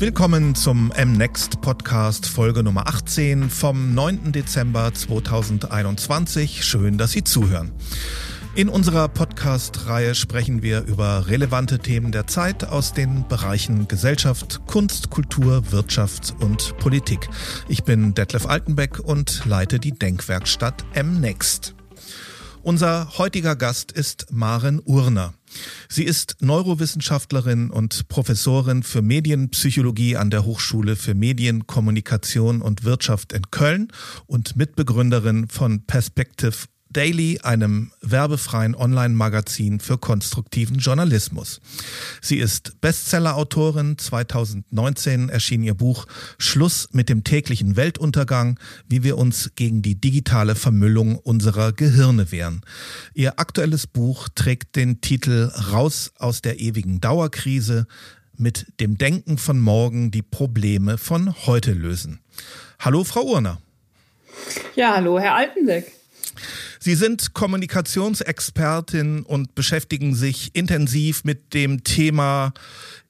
Willkommen zum MNext Podcast Folge Nummer 18 vom 9. Dezember 2021. Schön, dass Sie zuhören. In unserer Podcast-Reihe sprechen wir über relevante Themen der Zeit aus den Bereichen Gesellschaft, Kunst, Kultur, Wirtschaft und Politik. Ich bin Detlef Altenbeck und leite die Denkwerkstatt MNext. Unser heutiger Gast ist Maren Urner. Sie ist Neurowissenschaftlerin und Professorin für Medienpsychologie an der Hochschule für Medien, Kommunikation und Wirtschaft in Köln und Mitbegründerin von Perspective Daily, einem werbefreien Online-Magazin für konstruktiven Journalismus. Sie ist Bestseller-Autorin. 2019 erschien ihr Buch Schluss mit dem täglichen Weltuntergang, wie wir uns gegen die digitale Vermüllung unserer Gehirne wehren. Ihr aktuelles Buch trägt den Titel Raus aus der ewigen Dauerkrise, mit dem Denken von morgen die Probleme von heute lösen. Hallo, Frau Urner. Ja, hallo, Herr Altenbeck. Sie sind Kommunikationsexpertin und beschäftigen sich intensiv mit dem Thema,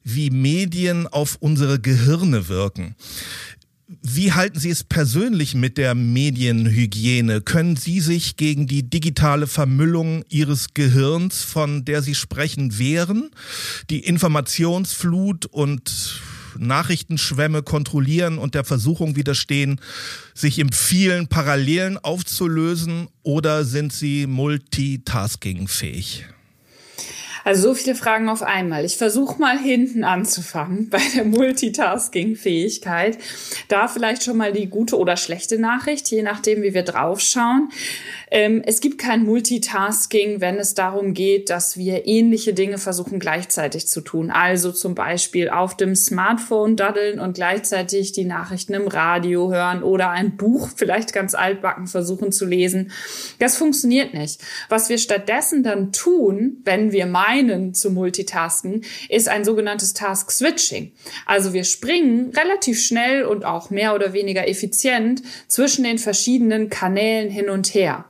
wie Medien auf unsere Gehirne wirken. Wie halten Sie es persönlich mit der Medienhygiene? Können Sie sich gegen die digitale Vermüllung Ihres Gehirns, von der Sie sprechen, wehren? Die Informationsflut und Nachrichtenschwämme kontrollieren und der Versuchung widerstehen, sich in vielen Parallelen aufzulösen oder sind sie multitaskingfähig? Also so viele Fragen auf einmal. Ich versuche mal hinten anzufangen bei der Multitasking-Fähigkeit. Da vielleicht schon mal die gute oder schlechte Nachricht, je nachdem, wie wir draufschauen. Ähm, es gibt kein Multitasking, wenn es darum geht, dass wir ähnliche Dinge versuchen gleichzeitig zu tun. Also zum Beispiel auf dem Smartphone daddeln und gleichzeitig die Nachrichten im Radio hören oder ein Buch vielleicht ganz altbacken versuchen zu lesen. Das funktioniert nicht. Was wir stattdessen dann tun, wenn wir meinen zu multitasken, ist ein sogenanntes Task Switching. Also wir springen relativ schnell und auch mehr oder weniger effizient zwischen den verschiedenen Kanälen hin und her.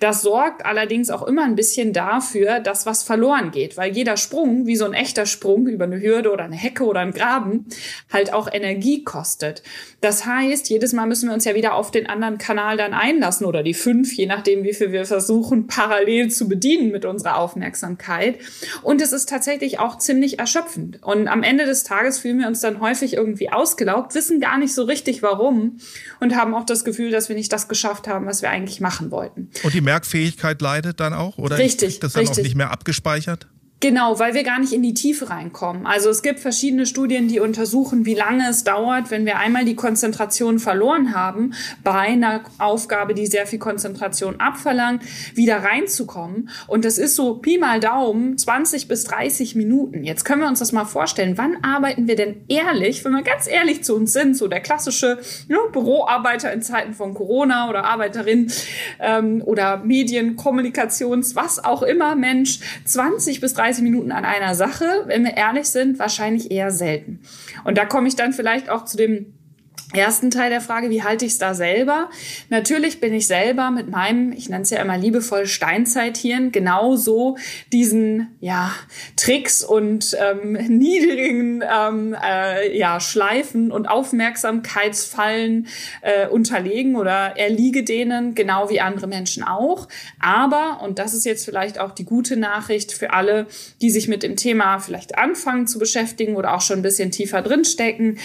Das sorgt allerdings auch immer ein bisschen dafür, dass was verloren geht, weil jeder Sprung, wie so ein echter Sprung über eine Hürde oder eine Hecke oder einen Graben, halt auch Energie kostet. Das heißt, jedes Mal müssen wir uns ja wieder auf den anderen Kanal dann einlassen oder die fünf, je nachdem, wie viel wir versuchen, parallel zu bedienen mit unserer Aufmerksamkeit. Und es ist tatsächlich auch ziemlich erschöpfend. Und am Ende des Tages fühlen wir uns dann häufig irgendwie ausgelaugt, wissen gar nicht so richtig warum und haben auch das Gefühl, dass wir nicht das geschafft haben, was wir eigentlich machen wollten. Und die Merkfähigkeit leidet dann auch? Oder richtig, ist das dann richtig. auch nicht mehr abgespeichert? Genau, weil wir gar nicht in die Tiefe reinkommen. Also es gibt verschiedene Studien, die untersuchen, wie lange es dauert, wenn wir einmal die Konzentration verloren haben, bei einer Aufgabe, die sehr viel Konzentration abverlangt, wieder reinzukommen. Und das ist so Pi mal Daumen 20 bis 30 Minuten. Jetzt können wir uns das mal vorstellen. Wann arbeiten wir denn ehrlich, wenn wir ganz ehrlich zu uns sind, so der klassische ja, Büroarbeiter in Zeiten von Corona oder Arbeiterin ähm, oder Medien, Kommunikations, was auch immer Mensch, 20 bis 30 30 Minuten an einer Sache, wenn wir ehrlich sind, wahrscheinlich eher selten. Und da komme ich dann vielleicht auch zu dem ersten Teil der Frage, wie halte ich es da selber? Natürlich bin ich selber mit meinem, ich nenne es ja immer liebevoll Steinzeithirn, genauso diesen ja, Tricks und ähm, niedrigen ähm, äh, ja, Schleifen und Aufmerksamkeitsfallen äh, unterlegen oder erliege denen, genau wie andere Menschen auch. Aber, und das ist jetzt vielleicht auch die gute Nachricht für alle, die sich mit dem Thema vielleicht anfangen zu beschäftigen oder auch schon ein bisschen tiefer drinstecken,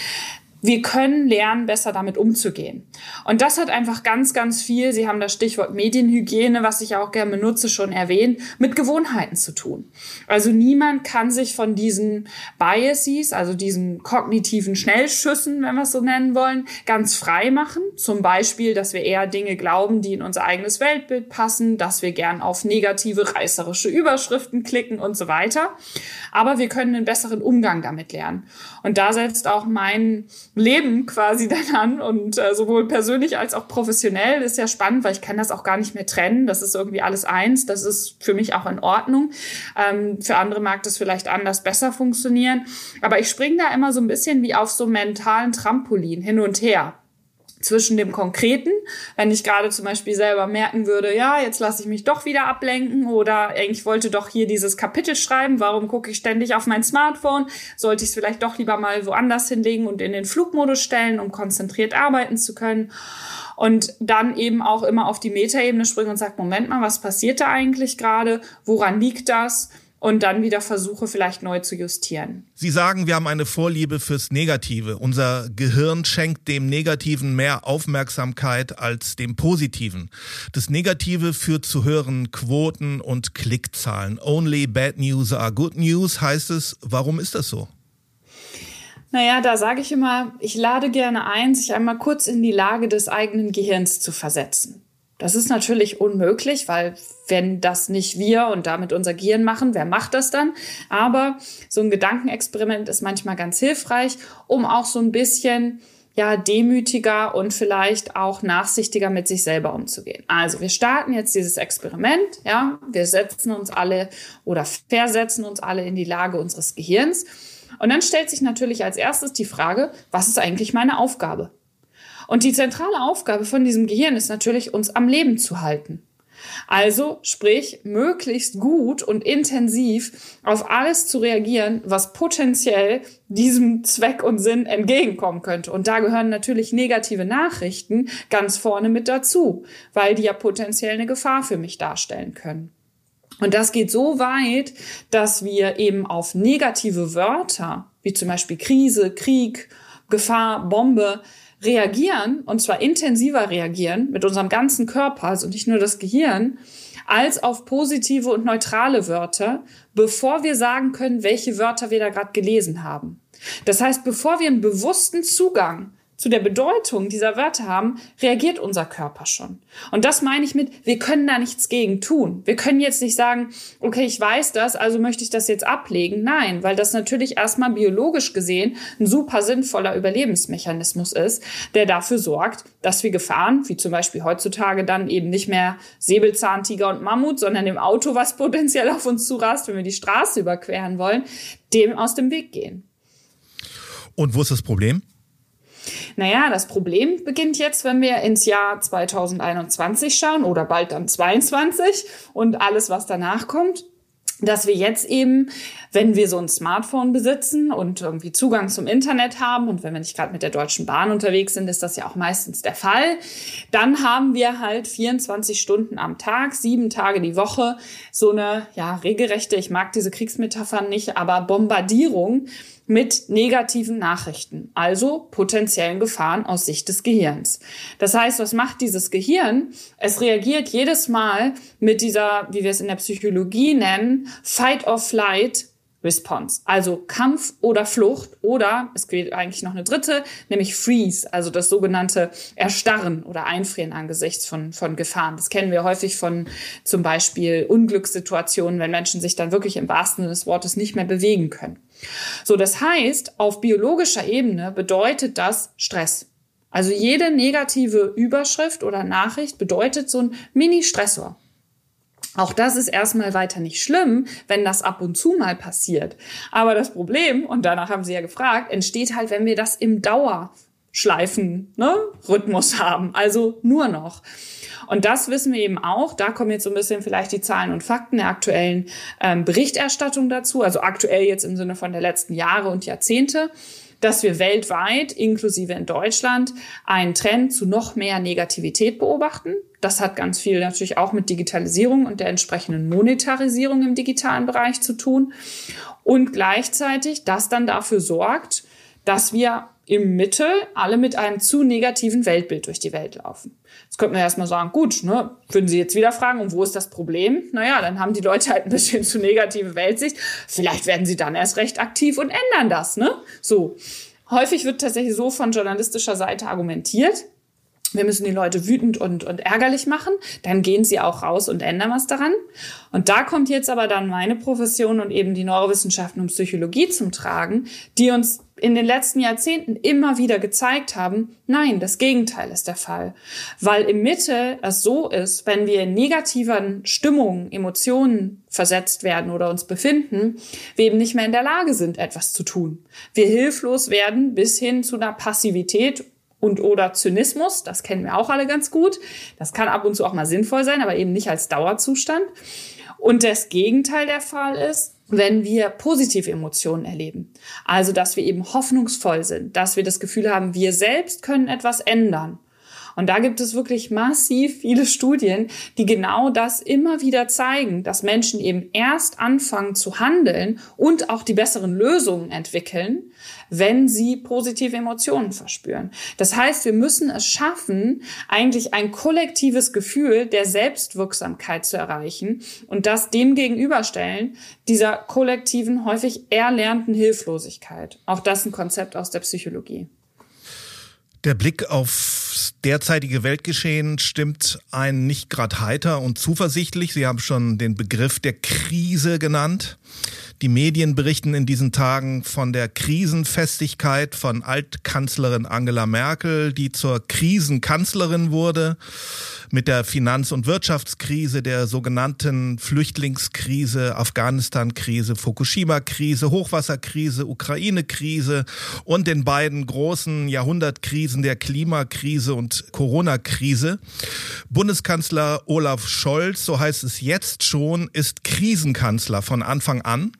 wir können lernen, besser damit umzugehen. Und das hat einfach ganz, ganz viel, Sie haben das Stichwort Medienhygiene, was ich auch gerne benutze, schon erwähnt, mit Gewohnheiten zu tun. Also niemand kann sich von diesen Biases, also diesen kognitiven Schnellschüssen, wenn wir es so nennen wollen, ganz frei machen. Zum Beispiel, dass wir eher Dinge glauben, die in unser eigenes Weltbild passen, dass wir gern auf negative, reißerische Überschriften klicken und so weiter. Aber wir können einen besseren Umgang damit lernen. Und da setzt auch mein Leben quasi dann an und äh, sowohl persönlich als auch professionell ist ja spannend, weil ich kann das auch gar nicht mehr trennen. Das ist irgendwie alles eins. Das ist für mich auch in Ordnung. Ähm, für andere mag das vielleicht anders besser funktionieren. Aber ich springe da immer so ein bisschen wie auf so mentalen Trampolin hin und her. Zwischen dem Konkreten, wenn ich gerade zum Beispiel selber merken würde, ja, jetzt lasse ich mich doch wieder ablenken oder ich wollte doch hier dieses Kapitel schreiben, warum gucke ich ständig auf mein Smartphone? Sollte ich es vielleicht doch lieber mal woanders hinlegen und in den Flugmodus stellen, um konzentriert arbeiten zu können? Und dann eben auch immer auf die Metaebene springen und sagt, Moment mal, was passiert da eigentlich gerade? Woran liegt das? Und dann wieder versuche, vielleicht neu zu justieren. Sie sagen, wir haben eine Vorliebe fürs Negative. Unser Gehirn schenkt dem Negativen mehr Aufmerksamkeit als dem Positiven. Das Negative führt zu höheren Quoten und Klickzahlen. Only bad news are good news heißt es. Warum ist das so? Naja, da sage ich immer, ich lade gerne ein, sich einmal kurz in die Lage des eigenen Gehirns zu versetzen. Das ist natürlich unmöglich, weil wenn das nicht wir und damit unser Gehirn machen, wer macht das dann? Aber so ein Gedankenexperiment ist manchmal ganz hilfreich, um auch so ein bisschen ja, demütiger und vielleicht auch nachsichtiger mit sich selber umzugehen. Also wir starten jetzt dieses Experiment, ja, wir setzen uns alle oder versetzen uns alle in die Lage unseres Gehirns. Und dann stellt sich natürlich als erstes die Frage, was ist eigentlich meine Aufgabe? Und die zentrale Aufgabe von diesem Gehirn ist natürlich, uns am Leben zu halten. Also sprich, möglichst gut und intensiv auf alles zu reagieren, was potenziell diesem Zweck und Sinn entgegenkommen könnte. Und da gehören natürlich negative Nachrichten ganz vorne mit dazu, weil die ja potenziell eine Gefahr für mich darstellen können. Und das geht so weit, dass wir eben auf negative Wörter, wie zum Beispiel Krise, Krieg, Gefahr, Bombe, reagieren, und zwar intensiver reagieren mit unserem ganzen Körper, also nicht nur das Gehirn, als auf positive und neutrale Wörter, bevor wir sagen können, welche Wörter wir da gerade gelesen haben. Das heißt, bevor wir einen bewussten Zugang zu der Bedeutung dieser Wörter haben, reagiert unser Körper schon. Und das meine ich mit, wir können da nichts gegen tun. Wir können jetzt nicht sagen, okay, ich weiß das, also möchte ich das jetzt ablegen. Nein, weil das natürlich erstmal biologisch gesehen ein super sinnvoller Überlebensmechanismus ist, der dafür sorgt, dass wir Gefahren, wie zum Beispiel heutzutage dann eben nicht mehr Säbelzahntiger und Mammut, sondern dem Auto, was potenziell auf uns zurast, wenn wir die Straße überqueren wollen, dem aus dem Weg gehen. Und wo ist das Problem? Naja, das Problem beginnt jetzt, wenn wir ins Jahr 2021 schauen oder bald dann 22 und alles, was danach kommt dass wir jetzt eben, wenn wir so ein Smartphone besitzen und irgendwie Zugang zum Internet haben und wenn wir nicht gerade mit der Deutschen Bahn unterwegs sind, ist das ja auch meistens der Fall, dann haben wir halt 24 Stunden am Tag, sieben Tage die Woche so eine ja regelrechte, ich mag diese Kriegsmetaphern nicht, aber Bombardierung mit negativen Nachrichten, also potenziellen Gefahren aus Sicht des Gehirns. Das heißt, was macht dieses Gehirn? Es reagiert jedes Mal mit dieser, wie wir es in der Psychologie nennen, Fight or Flight Response, also Kampf oder Flucht oder es gilt eigentlich noch eine dritte, nämlich Freeze, also das sogenannte Erstarren oder Einfrieren angesichts von, von Gefahren. Das kennen wir häufig von zum Beispiel Unglückssituationen, wenn Menschen sich dann wirklich im wahrsten Sinne des Wortes nicht mehr bewegen können. So, das heißt, auf biologischer Ebene bedeutet das Stress. Also jede negative Überschrift oder Nachricht bedeutet so ein Mini-Stressor. Auch das ist erstmal weiter nicht schlimm, wenn das ab und zu mal passiert. Aber das Problem, und danach haben Sie ja gefragt, entsteht halt, wenn wir das im Dauerschleifen, ne, Rhythmus haben. Also nur noch. Und das wissen wir eben auch. Da kommen jetzt so ein bisschen vielleicht die Zahlen und Fakten der aktuellen ähm, Berichterstattung dazu. Also aktuell jetzt im Sinne von der letzten Jahre und Jahrzehnte dass wir weltweit, inklusive in Deutschland, einen Trend zu noch mehr Negativität beobachten. Das hat ganz viel natürlich auch mit Digitalisierung und der entsprechenden Monetarisierung im digitalen Bereich zu tun. Und gleichzeitig das dann dafür sorgt, dass wir im Mittel alle mit einem zu negativen Weltbild durch die Welt laufen. Jetzt könnte man erstmal sagen, gut, ne, würden Sie jetzt wieder fragen, und wo ist das Problem? Naja, dann haben die Leute halt ein bisschen zu negative Weltsicht. Vielleicht werden sie dann erst recht aktiv und ändern das, ne? So. Häufig wird tatsächlich so von journalistischer Seite argumentiert wir müssen die Leute wütend und, und ärgerlich machen, dann gehen sie auch raus und ändern was daran. Und da kommt jetzt aber dann meine Profession und eben die Neurowissenschaften und Psychologie zum Tragen, die uns in den letzten Jahrzehnten immer wieder gezeigt haben, nein, das Gegenteil ist der Fall. Weil im Mitte es so ist, wenn wir in negativen Stimmungen, Emotionen versetzt werden oder uns befinden, wir eben nicht mehr in der Lage sind, etwas zu tun. Wir hilflos werden bis hin zu einer Passivität und oder Zynismus. Das kennen wir auch alle ganz gut. Das kann ab und zu auch mal sinnvoll sein, aber eben nicht als Dauerzustand. Und das Gegenteil der Fall ist, wenn wir positive Emotionen erleben. Also, dass wir eben hoffnungsvoll sind, dass wir das Gefühl haben, wir selbst können etwas ändern. Und da gibt es wirklich massiv viele Studien, die genau das immer wieder zeigen, dass Menschen eben erst anfangen zu handeln und auch die besseren Lösungen entwickeln, wenn sie positive Emotionen verspüren. Das heißt, wir müssen es schaffen, eigentlich ein kollektives Gefühl der Selbstwirksamkeit zu erreichen und das dem gegenüberstellen, dieser kollektiven, häufig erlernten Hilflosigkeit. Auch das ein Konzept aus der Psychologie. Der Blick derzeitige Weltgeschehen stimmt einen nicht gerade heiter und zuversichtlich. Sie haben schon den Begriff der Krise genannt. Die Medien berichten in diesen Tagen von der Krisenfestigkeit von Altkanzlerin Angela Merkel, die zur Krisenkanzlerin wurde, mit der Finanz- und Wirtschaftskrise, der sogenannten Flüchtlingskrise, Afghanistan-Krise, Fukushima-Krise, Hochwasserkrise, Ukraine-Krise und den beiden großen Jahrhundertkrisen der Klimakrise und Corona-Krise. Bundeskanzler Olaf Scholz, so heißt es jetzt schon, ist Krisenkanzler von Anfang an.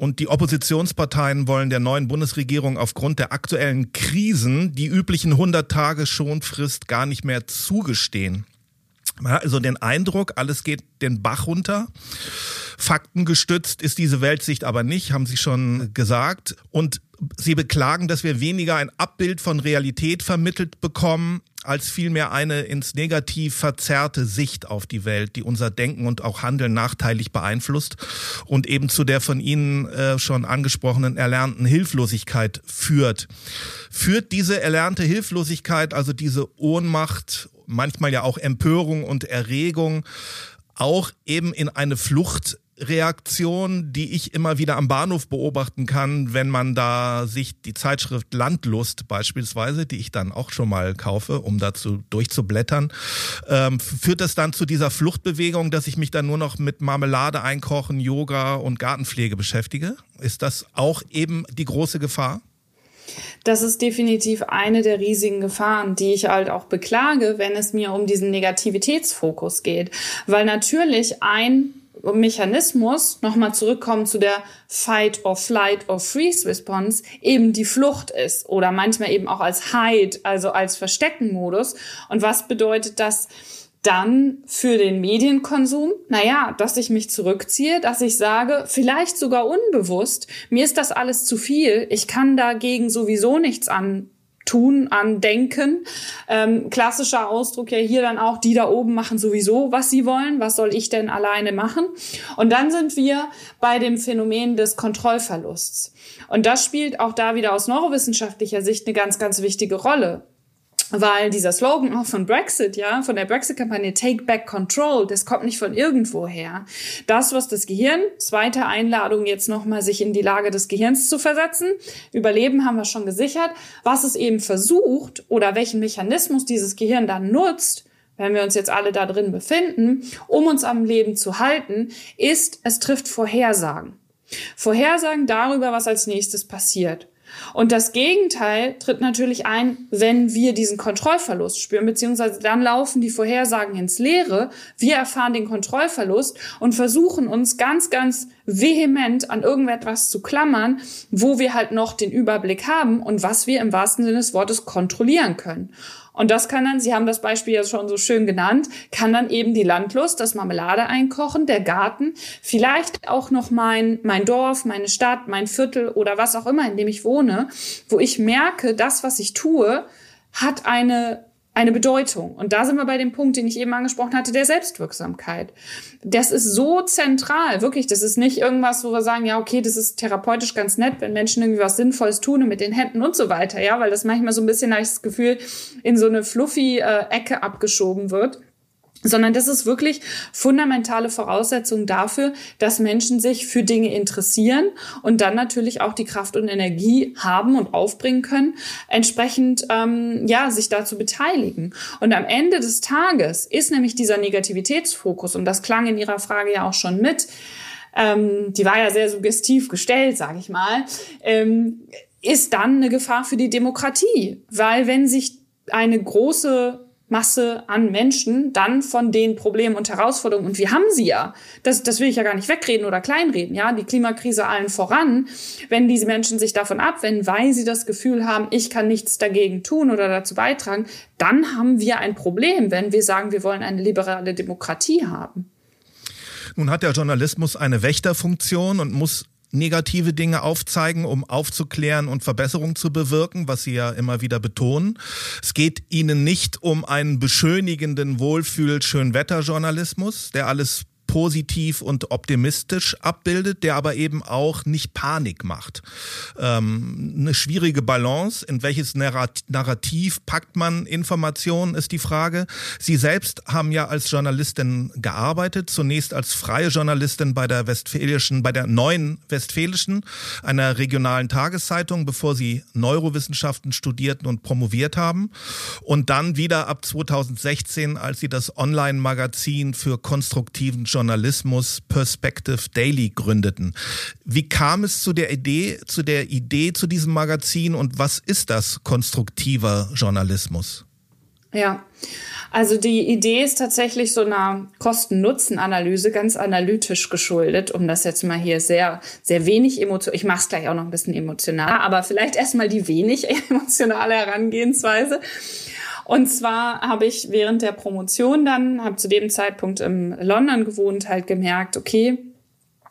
Und die Oppositionsparteien wollen der neuen Bundesregierung aufgrund der aktuellen Krisen die üblichen 100 Tage Schonfrist gar nicht mehr zugestehen. Man hat also den Eindruck, alles geht den Bach runter. Faktengestützt ist diese Weltsicht aber nicht, haben Sie schon gesagt. Und Sie beklagen, dass wir weniger ein Abbild von Realität vermittelt bekommen, als vielmehr eine ins Negativ verzerrte Sicht auf die Welt, die unser Denken und auch Handeln nachteilig beeinflusst und eben zu der von Ihnen äh, schon angesprochenen erlernten Hilflosigkeit führt. Führt diese erlernte Hilflosigkeit, also diese Ohnmacht, manchmal ja auch Empörung und Erregung, auch eben in eine Flucht Reaktion, die ich immer wieder am Bahnhof beobachten kann, wenn man da sich die Zeitschrift Landlust beispielsweise, die ich dann auch schon mal kaufe, um dazu durchzublättern, ähm, führt das dann zu dieser Fluchtbewegung, dass ich mich dann nur noch mit Marmelade einkochen, Yoga und Gartenpflege beschäftige? Ist das auch eben die große Gefahr? Das ist definitiv eine der riesigen Gefahren, die ich halt auch beklage, wenn es mir um diesen Negativitätsfokus geht. Weil natürlich ein Mechanismus, nochmal zurückkommen zu der Fight or Flight or Freeze Response, eben die Flucht ist oder manchmal eben auch als Hide, also als Versteckenmodus. Und was bedeutet das? dann für den Medienkonsum, naja, dass ich mich zurückziehe, dass ich sage, vielleicht sogar unbewusst, mir ist das alles zu viel, ich kann dagegen sowieso nichts an tun, an denken. Ähm, klassischer Ausdruck ja hier dann auch, die da oben machen sowieso, was sie wollen. Was soll ich denn alleine machen? Und dann sind wir bei dem Phänomen des Kontrollverlusts. Und das spielt auch da wieder aus neurowissenschaftlicher Sicht eine ganz, ganz wichtige Rolle weil dieser Slogan auch von Brexit, ja, von der Brexit-Kampagne Take Back Control, das kommt nicht von irgendwo her. Das, was das Gehirn, zweite Einladung jetzt nochmal, sich in die Lage des Gehirns zu versetzen. Überleben haben wir schon gesichert. Was es eben versucht oder welchen Mechanismus dieses Gehirn dann nutzt, wenn wir uns jetzt alle da drin befinden, um uns am Leben zu halten, ist, es trifft Vorhersagen. Vorhersagen darüber, was als nächstes passiert. Und das Gegenteil tritt natürlich ein, wenn wir diesen Kontrollverlust spüren, beziehungsweise dann laufen die Vorhersagen ins Leere. Wir erfahren den Kontrollverlust und versuchen uns ganz, ganz vehement an irgendetwas zu klammern, wo wir halt noch den Überblick haben und was wir im wahrsten Sinne des Wortes kontrollieren können. Und das kann dann, Sie haben das Beispiel ja schon so schön genannt, kann dann eben die Landlust, das Marmelade einkochen, der Garten, vielleicht auch noch mein, mein Dorf, meine Stadt, mein Viertel oder was auch immer, in dem ich wohne, wo ich merke, das, was ich tue, hat eine eine Bedeutung. Und da sind wir bei dem Punkt, den ich eben angesprochen hatte, der Selbstwirksamkeit. Das ist so zentral, wirklich. Das ist nicht irgendwas, wo wir sagen, ja, okay, das ist therapeutisch ganz nett, wenn Menschen irgendwie was Sinnvolles tun mit den Händen und so weiter, ja, weil das manchmal so ein bisschen, habe ich das Gefühl, in so eine fluffy äh, Ecke abgeschoben wird sondern das ist wirklich fundamentale Voraussetzung dafür, dass Menschen sich für Dinge interessieren und dann natürlich auch die Kraft und Energie haben und aufbringen können, entsprechend ähm, ja sich dazu beteiligen. Und am Ende des Tages ist nämlich dieser Negativitätsfokus und das klang in Ihrer Frage ja auch schon mit. Ähm, die war ja sehr suggestiv gestellt, sage ich mal. Ähm, ist dann eine Gefahr für die Demokratie. Weil wenn sich eine große Masse an Menschen dann von den Problemen und Herausforderungen, und wir haben sie ja, das, das will ich ja gar nicht wegreden oder kleinreden, ja, die Klimakrise allen voran, wenn diese Menschen sich davon abwenden, weil sie das Gefühl haben, ich kann nichts dagegen tun oder dazu beitragen, dann haben wir ein Problem, wenn wir sagen, wir wollen eine liberale Demokratie haben. Nun hat der Journalismus eine Wächterfunktion und muss negative Dinge aufzeigen, um aufzuklären und Verbesserungen zu bewirken, was Sie ja immer wieder betonen. Es geht Ihnen nicht um einen beschönigenden Wohlfühl-Schönwetter-Journalismus, der alles positiv und optimistisch abbildet, der aber eben auch nicht Panik macht. Ähm, eine schwierige Balance, in welches Narrativ packt man Informationen, ist die Frage. Sie selbst haben ja als Journalistin gearbeitet, zunächst als freie Journalistin bei der Westfälischen, bei der neuen Westfälischen, einer regionalen Tageszeitung, bevor Sie Neurowissenschaften studierten und promoviert haben. Und dann wieder ab 2016, als Sie das Online-Magazin für konstruktiven Journalismus Journalismus Perspective Daily gründeten. Wie kam es zu der Idee, zu der Idee zu diesem Magazin und was ist das konstruktiver Journalismus? Ja, also die Idee ist tatsächlich so einer Kosten-Nutzen-Analyse ganz analytisch geschuldet, um das jetzt mal hier sehr, sehr wenig emotional, ich mache es gleich auch noch ein bisschen emotionaler, aber vielleicht erstmal die wenig emotionale Herangehensweise. Und zwar habe ich während der Promotion dann, habe zu dem Zeitpunkt in London gewohnt, halt gemerkt, okay,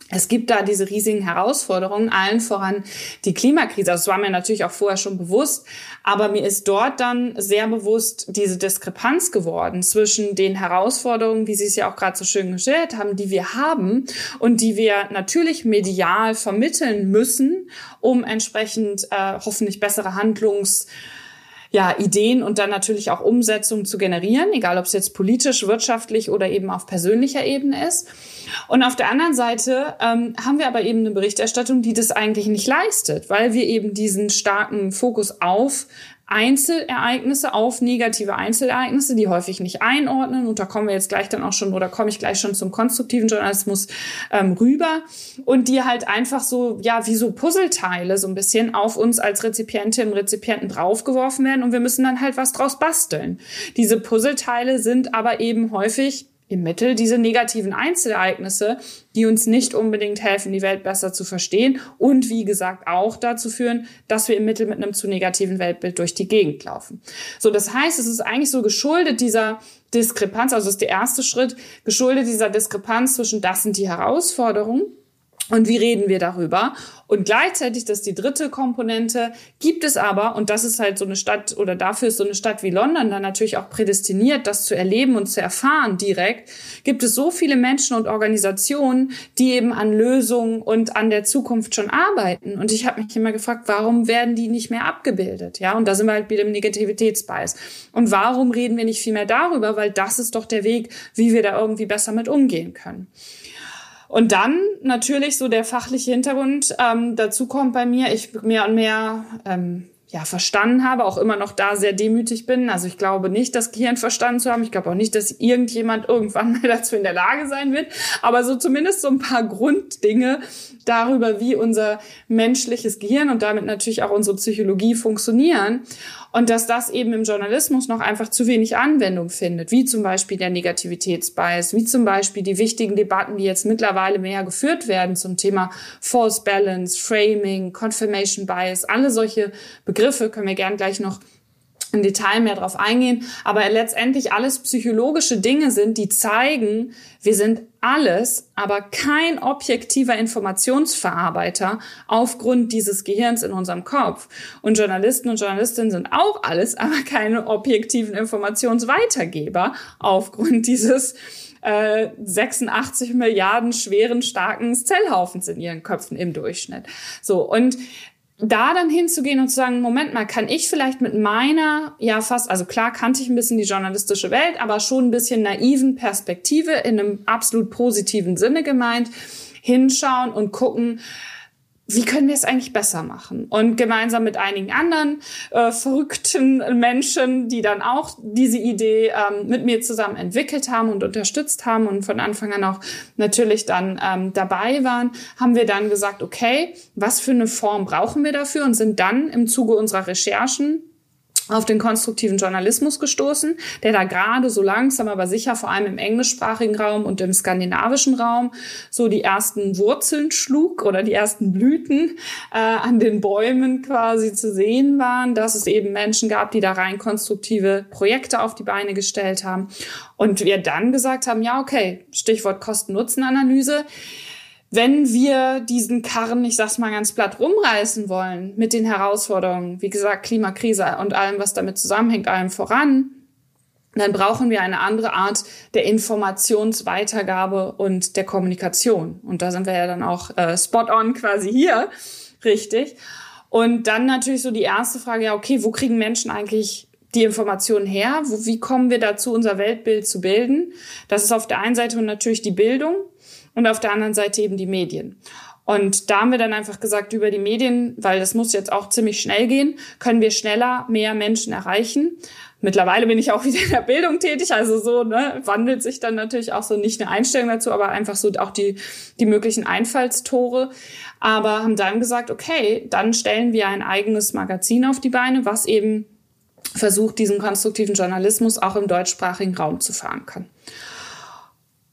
es gibt da diese riesigen Herausforderungen, allen voran die Klimakrise. Das war mir natürlich auch vorher schon bewusst, aber mir ist dort dann sehr bewusst diese Diskrepanz geworden zwischen den Herausforderungen, wie Sie es ja auch gerade so schön gestellt haben, die wir haben und die wir natürlich medial vermitteln müssen, um entsprechend äh, hoffentlich bessere Handlungs ja, Ideen und dann natürlich auch Umsetzung zu generieren, egal ob es jetzt politisch, wirtschaftlich oder eben auf persönlicher Ebene ist. Und auf der anderen Seite ähm, haben wir aber eben eine Berichterstattung, die das eigentlich nicht leistet, weil wir eben diesen starken Fokus auf Einzelereignisse auf negative Einzelereignisse, die häufig nicht einordnen. Und da kommen wir jetzt gleich dann auch schon, oder komme ich gleich schon zum konstruktiven Journalismus ähm, rüber. Und die halt einfach so, ja, wie so Puzzleteile so ein bisschen auf uns als Rezipientinnen und Rezipienten draufgeworfen werden. Und wir müssen dann halt was draus basteln. Diese Puzzleteile sind aber eben häufig im Mittel diese negativen Einzelereignisse, die uns nicht unbedingt helfen, die Welt besser zu verstehen und wie gesagt auch dazu führen, dass wir im Mittel mit einem zu negativen Weltbild durch die Gegend laufen. So, das heißt, es ist eigentlich so geschuldet dieser Diskrepanz, also ist der erste Schritt, geschuldet dieser Diskrepanz zwischen das sind die Herausforderungen und wie reden wir darüber? Und gleichzeitig, das ist die dritte Komponente, gibt es aber, und das ist halt so eine Stadt, oder dafür ist so eine Stadt wie London dann natürlich auch prädestiniert, das zu erleben und zu erfahren direkt, gibt es so viele Menschen und Organisationen, die eben an Lösungen und an der Zukunft schon arbeiten. Und ich habe mich immer gefragt, warum werden die nicht mehr abgebildet? Ja, und da sind wir halt wieder im Negativitätsbias. Und warum reden wir nicht viel mehr darüber? Weil das ist doch der Weg, wie wir da irgendwie besser mit umgehen können. Und dann natürlich so der fachliche Hintergrund ähm, dazu kommt bei mir, ich mehr und mehr ähm, ja verstanden habe, auch immer noch da sehr demütig bin. Also ich glaube nicht, das Gehirn verstanden zu haben. Ich glaube auch nicht, dass irgendjemand irgendwann mal dazu in der Lage sein wird. Aber so zumindest so ein paar Grunddinge darüber, wie unser menschliches Gehirn und damit natürlich auch unsere Psychologie funktionieren. Und dass das eben im Journalismus noch einfach zu wenig Anwendung findet, wie zum Beispiel der Negativitätsbias, wie zum Beispiel die wichtigen Debatten, die jetzt mittlerweile mehr geführt werden zum Thema False Balance, Framing, Confirmation Bias, alle solche Begriffe können wir gern gleich noch im Detail mehr drauf eingehen, aber letztendlich alles psychologische Dinge sind, die zeigen, wir sind alles, aber kein objektiver Informationsverarbeiter aufgrund dieses Gehirns in unserem Kopf. Und Journalisten und Journalistinnen sind auch alles, aber keine objektiven Informationsweitergeber aufgrund dieses äh, 86 Milliarden schweren, starken Zellhaufens in ihren Köpfen im Durchschnitt. So, und da dann hinzugehen und zu sagen, Moment mal, kann ich vielleicht mit meiner, ja fast, also klar kannte ich ein bisschen die journalistische Welt, aber schon ein bisschen naiven Perspektive in einem absolut positiven Sinne gemeint, hinschauen und gucken, wie können wir es eigentlich besser machen? Und gemeinsam mit einigen anderen äh, verrückten Menschen, die dann auch diese Idee ähm, mit mir zusammen entwickelt haben und unterstützt haben und von Anfang an auch natürlich dann ähm, dabei waren, haben wir dann gesagt, okay, was für eine Form brauchen wir dafür und sind dann im Zuge unserer Recherchen auf den konstruktiven Journalismus gestoßen, der da gerade so langsam, aber sicher vor allem im englischsprachigen Raum und im skandinavischen Raum so die ersten Wurzeln schlug oder die ersten Blüten äh, an den Bäumen quasi zu sehen waren, dass es eben Menschen gab, die da rein konstruktive Projekte auf die Beine gestellt haben. Und wir dann gesagt haben, ja, okay, Stichwort Kosten-Nutzen-Analyse wenn wir diesen Karren, ich sag's mal ganz platt, rumreißen wollen mit den Herausforderungen, wie gesagt, Klimakrise und allem, was damit zusammenhängt, allem voran, dann brauchen wir eine andere Art der Informationsweitergabe und der Kommunikation. Und da sind wir ja dann auch äh, spot on quasi hier, richtig. Und dann natürlich so die erste Frage, ja, okay, wo kriegen Menschen eigentlich die Informationen her? Wo, wie kommen wir dazu, unser Weltbild zu bilden? Das ist auf der einen Seite natürlich die Bildung und auf der anderen Seite eben die Medien. Und da haben wir dann einfach gesagt, über die Medien, weil das muss jetzt auch ziemlich schnell gehen, können wir schneller mehr Menschen erreichen. Mittlerweile bin ich auch wieder in der Bildung tätig, also so ne, wandelt sich dann natürlich auch so nicht eine Einstellung dazu, aber einfach so auch die, die möglichen Einfallstore. Aber haben dann gesagt, okay, dann stellen wir ein eigenes Magazin auf die Beine, was eben versucht, diesen konstruktiven Journalismus auch im deutschsprachigen Raum zu verankern.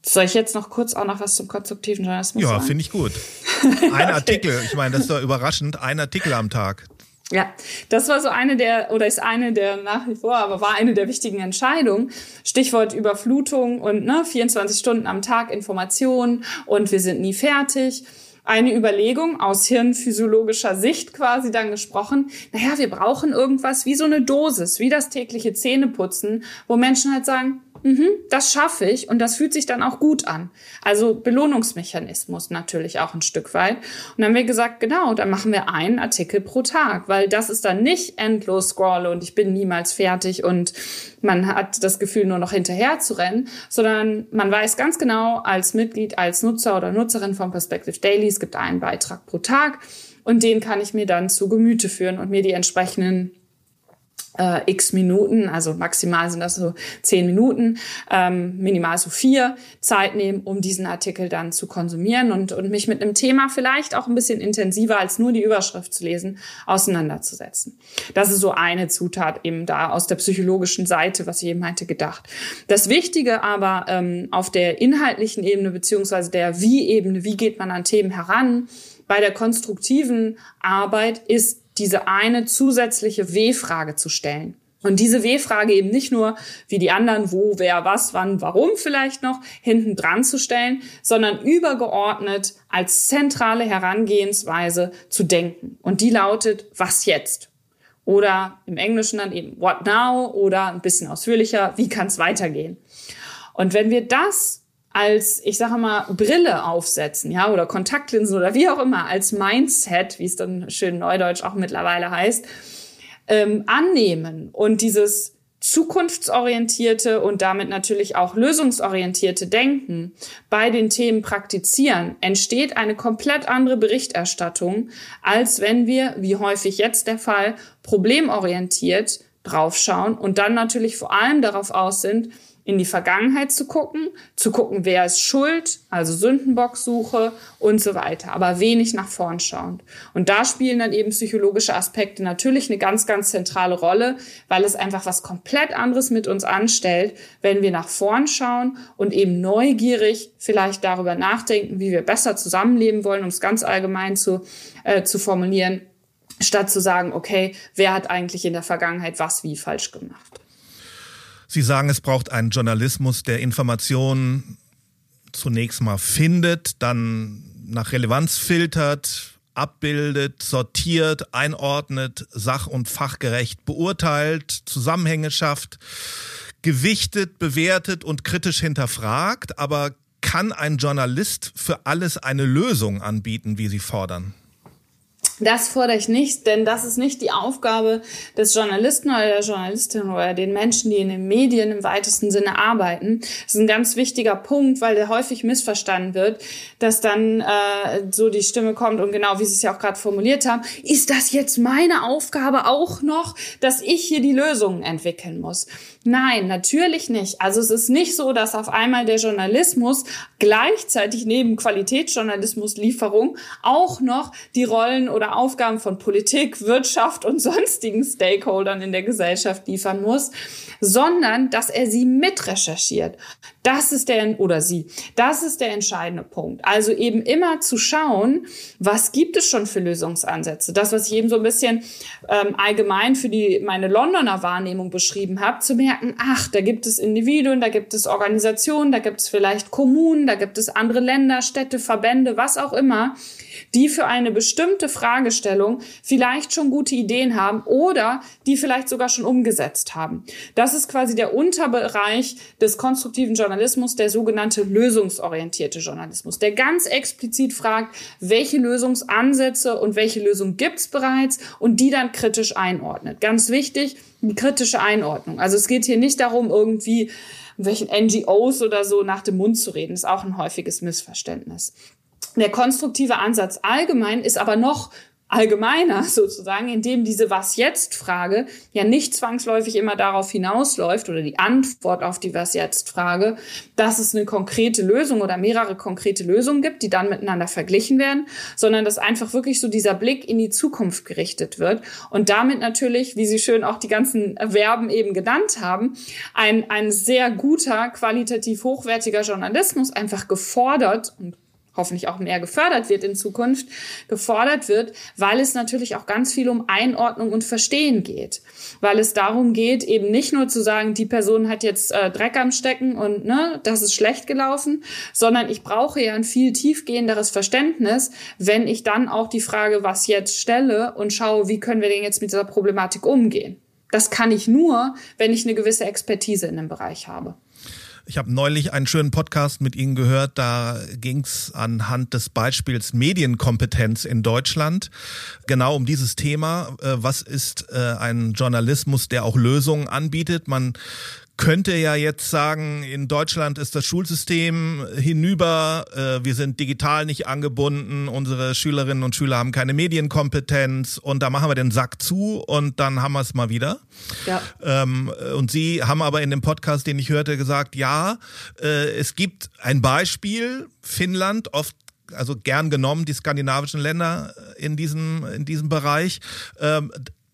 Soll ich jetzt noch kurz auch noch was zum konstruktiven Journalismus ja, sagen? Ja, finde ich gut. Ein okay. Artikel, ich meine, das ist doch überraschend, ein Artikel am Tag. Ja, das war so eine der, oder ist eine der nach wie vor, aber war eine der wichtigen Entscheidungen. Stichwort Überflutung und ne, 24 Stunden am Tag Information und wir sind nie fertig eine Überlegung aus hirnphysiologischer Sicht quasi dann gesprochen. Naja, wir brauchen irgendwas wie so eine Dosis, wie das tägliche Zähneputzen, wo Menschen halt sagen, mhm, das schaffe ich und das fühlt sich dann auch gut an. Also Belohnungsmechanismus natürlich auch ein Stück weit. Und dann haben wir gesagt, genau, dann machen wir einen Artikel pro Tag, weil das ist dann nicht endlos scrolle und ich bin niemals fertig und man hat das Gefühl, nur noch hinterher zu rennen, sondern man weiß ganz genau als Mitglied, als Nutzer oder Nutzerin von Perspective Daily, es gibt einen Beitrag pro Tag und den kann ich mir dann zu Gemüte führen und mir die entsprechenden äh, x Minuten, also maximal sind das so zehn Minuten, ähm, minimal so vier Zeit nehmen, um diesen Artikel dann zu konsumieren und, und mich mit einem Thema vielleicht auch ein bisschen intensiver als nur die Überschrift zu lesen, auseinanderzusetzen. Das ist so eine Zutat eben da aus der psychologischen Seite, was ich eben meinte, gedacht. Das Wichtige aber ähm, auf der inhaltlichen Ebene beziehungsweise der Wie-Ebene, wie geht man an Themen heran, bei der konstruktiven Arbeit ist diese eine zusätzliche W-Frage zu stellen. Und diese W-Frage eben nicht nur wie die anderen, wo, wer, was, wann, warum vielleicht noch hinten dran zu stellen, sondern übergeordnet als zentrale Herangehensweise zu denken. Und die lautet, was jetzt? Oder im Englischen dann eben, what now? Oder ein bisschen ausführlicher, wie kann es weitergehen? Und wenn wir das als, ich sage mal, Brille aufsetzen, ja, oder Kontaktlinsen oder wie auch immer, als Mindset, wie es dann schön neudeutsch auch mittlerweile heißt, ähm, annehmen und dieses zukunftsorientierte und damit natürlich auch lösungsorientierte Denken bei den Themen praktizieren, entsteht eine komplett andere Berichterstattung, als wenn wir, wie häufig jetzt der Fall, problemorientiert draufschauen und dann natürlich vor allem darauf aus sind, in die Vergangenheit zu gucken, zu gucken, wer ist schuld, also Sündenbocksuche und so weiter, aber wenig nach vorn schauend. Und da spielen dann eben psychologische Aspekte natürlich eine ganz, ganz zentrale Rolle, weil es einfach was komplett anderes mit uns anstellt, wenn wir nach vorn schauen und eben neugierig vielleicht darüber nachdenken, wie wir besser zusammenleben wollen, um es ganz allgemein zu, äh, zu formulieren, statt zu sagen, okay, wer hat eigentlich in der Vergangenheit was wie falsch gemacht. Sie sagen, es braucht einen Journalismus, der Informationen zunächst mal findet, dann nach Relevanz filtert, abbildet, sortiert, einordnet, sach- und fachgerecht beurteilt, Zusammenhänge schafft, gewichtet, bewertet und kritisch hinterfragt. Aber kann ein Journalist für alles eine Lösung anbieten, wie Sie fordern? Das fordere ich nicht, denn das ist nicht die Aufgabe des Journalisten oder der Journalistin oder den Menschen, die in den Medien im weitesten Sinne arbeiten. Das ist ein ganz wichtiger Punkt, weil der häufig missverstanden wird, dass dann äh, so die Stimme kommt und genau wie Sie es ja auch gerade formuliert haben, ist das jetzt meine Aufgabe auch noch, dass ich hier die Lösungen entwickeln muss? Nein, natürlich nicht. Also es ist nicht so, dass auf einmal der Journalismus gleichzeitig neben Qualitätsjournalismuslieferung auch noch die Rollen oder Aufgaben von Politik, Wirtschaft und sonstigen Stakeholdern in der Gesellschaft liefern muss, sondern dass er sie mitrecherchiert. Das ist der, oder sie, das ist der entscheidende Punkt. Also eben immer zu schauen, was gibt es schon für Lösungsansätze. Das, was ich eben so ein bisschen ähm, allgemein für die, meine Londoner Wahrnehmung beschrieben habe, zu merken, ach, da gibt es Individuen, da gibt es Organisationen, da gibt es vielleicht Kommunen, da gibt es andere Länder, Städte, Verbände, was auch immer, die für eine bestimmte Fragestellung vielleicht schon gute Ideen haben oder die vielleicht sogar schon umgesetzt haben. Das ist quasi der Unterbereich des konstruktiven Journalismus, der sogenannte lösungsorientierte Journalismus, der ganz explizit fragt, welche Lösungsansätze und welche Lösung gibt's bereits und die dann kritisch einordnet. Ganz wichtig, die kritische Einordnung. Also es geht hier nicht darum, irgendwie welchen NGOs oder so nach dem Mund zu reden. Ist auch ein häufiges Missverständnis. Der konstruktive Ansatz allgemein ist aber noch allgemeiner sozusagen, indem diese Was jetzt Frage ja nicht zwangsläufig immer darauf hinausläuft oder die Antwort auf die Was jetzt Frage, dass es eine konkrete Lösung oder mehrere konkrete Lösungen gibt, die dann miteinander verglichen werden, sondern dass einfach wirklich so dieser Blick in die Zukunft gerichtet wird und damit natürlich, wie Sie schön auch die ganzen Verben eben genannt haben, ein, ein sehr guter, qualitativ hochwertiger Journalismus einfach gefordert und hoffentlich auch mehr gefördert wird in Zukunft, gefordert wird, weil es natürlich auch ganz viel um Einordnung und Verstehen geht. Weil es darum geht, eben nicht nur zu sagen, die Person hat jetzt äh, Dreck am Stecken und ne, das ist schlecht gelaufen, sondern ich brauche ja ein viel tiefgehenderes Verständnis, wenn ich dann auch die Frage, was jetzt stelle und schaue, wie können wir denn jetzt mit dieser Problematik umgehen. Das kann ich nur, wenn ich eine gewisse Expertise in dem Bereich habe. Ich habe neulich einen schönen Podcast mit Ihnen gehört, da ging es anhand des Beispiels Medienkompetenz in Deutschland genau um dieses Thema. Äh, was ist äh, ein Journalismus, der auch Lösungen anbietet? Man könnte ja jetzt sagen, in Deutschland ist das Schulsystem hinüber, äh, wir sind digital nicht angebunden, unsere Schülerinnen und Schüler haben keine Medienkompetenz und da machen wir den Sack zu und dann haben wir es mal wieder. Ja. Ähm, und Sie haben aber in dem Podcast, den ich hörte, gesagt, ja, äh, es gibt ein Beispiel, Finnland, oft also gern genommen, die skandinavischen Länder in diesem, in diesem Bereich. Ähm,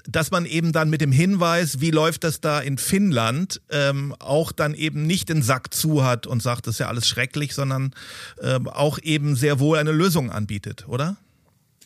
dass man eben dann mit dem Hinweis, wie läuft das da in Finnland, ähm, auch dann eben nicht den Sack zu hat und sagt, das ist ja alles schrecklich, sondern ähm, auch eben sehr wohl eine Lösung anbietet, oder?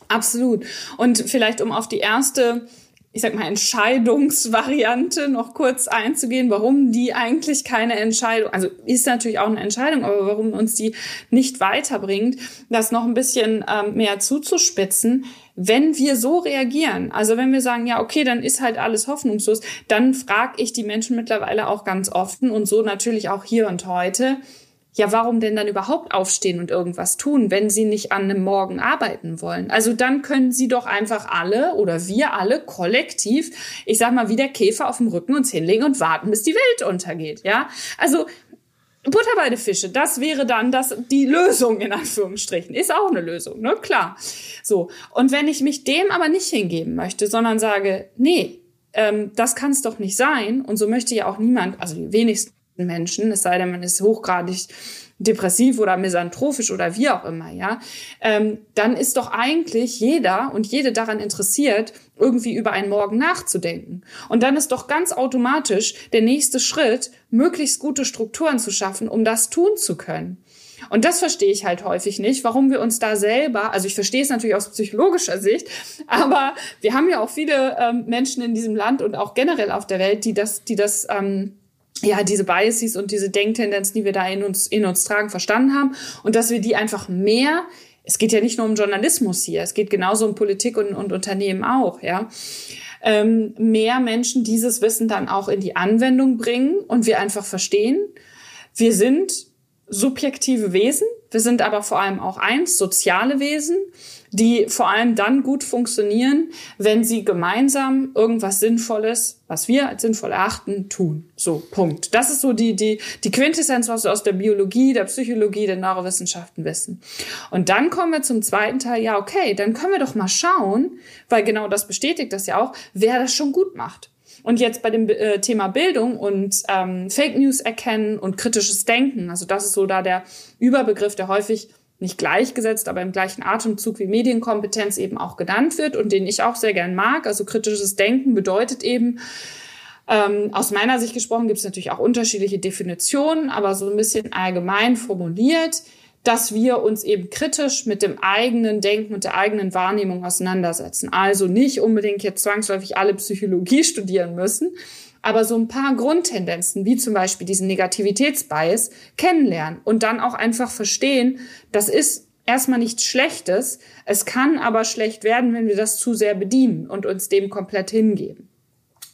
Absolut. Und vielleicht um auf die erste ich sag mal, Entscheidungsvariante noch kurz einzugehen, warum die eigentlich keine Entscheidung, also ist natürlich auch eine Entscheidung, aber warum uns die nicht weiterbringt, das noch ein bisschen ähm, mehr zuzuspitzen. Wenn wir so reagieren, also wenn wir sagen, ja, okay, dann ist halt alles hoffnungslos, dann frage ich die Menschen mittlerweile auch ganz offen und so natürlich auch hier und heute, ja, warum denn dann überhaupt aufstehen und irgendwas tun, wenn sie nicht an einem Morgen arbeiten wollen? Also dann können sie doch einfach alle oder wir alle kollektiv, ich sag mal, wie der Käfer auf dem Rücken uns hinlegen und warten, bis die Welt untergeht, ja? Also Butter bei den Fische, das wäre dann das, die Lösung in Anführungsstrichen. Ist auch eine Lösung, ne? Klar. So. Und wenn ich mich dem aber nicht hingeben möchte, sondern sage, nee, ähm, das kann es doch nicht sein, und so möchte ja auch niemand, also die wenigsten Menschen, es sei denn, man ist hochgradig depressiv oder misanthropisch oder wie auch immer, ja, ähm, dann ist doch eigentlich jeder und jede daran interessiert, irgendwie über einen Morgen nachzudenken. Und dann ist doch ganz automatisch der nächste Schritt, möglichst gute Strukturen zu schaffen, um das tun zu können. Und das verstehe ich halt häufig nicht, warum wir uns da selber, also ich verstehe es natürlich aus psychologischer Sicht, aber wir haben ja auch viele ähm, Menschen in diesem Land und auch generell auf der Welt, die das, die das ähm, ja, diese Biases und diese Denktendenzen, die wir da in uns, in uns tragen, verstanden haben. Und dass wir die einfach mehr, es geht ja nicht nur um Journalismus hier, es geht genauso um Politik und, und Unternehmen auch, ja, ähm, mehr Menschen dieses Wissen dann auch in die Anwendung bringen und wir einfach verstehen, wir sind subjektive Wesen, Wir sind aber vor allem auch eins, soziale Wesen, die vor allem dann gut funktionieren, wenn sie gemeinsam irgendwas Sinnvolles, was wir als sinnvoll erachten, tun. So, Punkt. Das ist so die, die, die Quintessenz, was wir aus der Biologie, der Psychologie, der Neurowissenschaften wissen. Und dann kommen wir zum zweiten Teil. Ja, okay, dann können wir doch mal schauen, weil genau das bestätigt das ja auch, wer das schon gut macht. Und jetzt bei dem äh, Thema Bildung und ähm, Fake News erkennen und kritisches Denken, also das ist so da der Überbegriff, der häufig nicht gleichgesetzt, aber im gleichen Atemzug wie Medienkompetenz eben auch genannt wird und den ich auch sehr gern mag. Also kritisches Denken bedeutet eben, ähm, aus meiner Sicht gesprochen gibt es natürlich auch unterschiedliche Definitionen, aber so ein bisschen allgemein formuliert, dass wir uns eben kritisch mit dem eigenen Denken und der eigenen Wahrnehmung auseinandersetzen. Also nicht unbedingt jetzt zwangsläufig alle Psychologie studieren müssen, aber so ein paar Grundtendenzen, wie zum Beispiel diesen Negativitätsbias, kennenlernen und dann auch einfach verstehen, das ist erstmal nichts Schlechtes, es kann aber schlecht werden, wenn wir das zu sehr bedienen und uns dem komplett hingeben.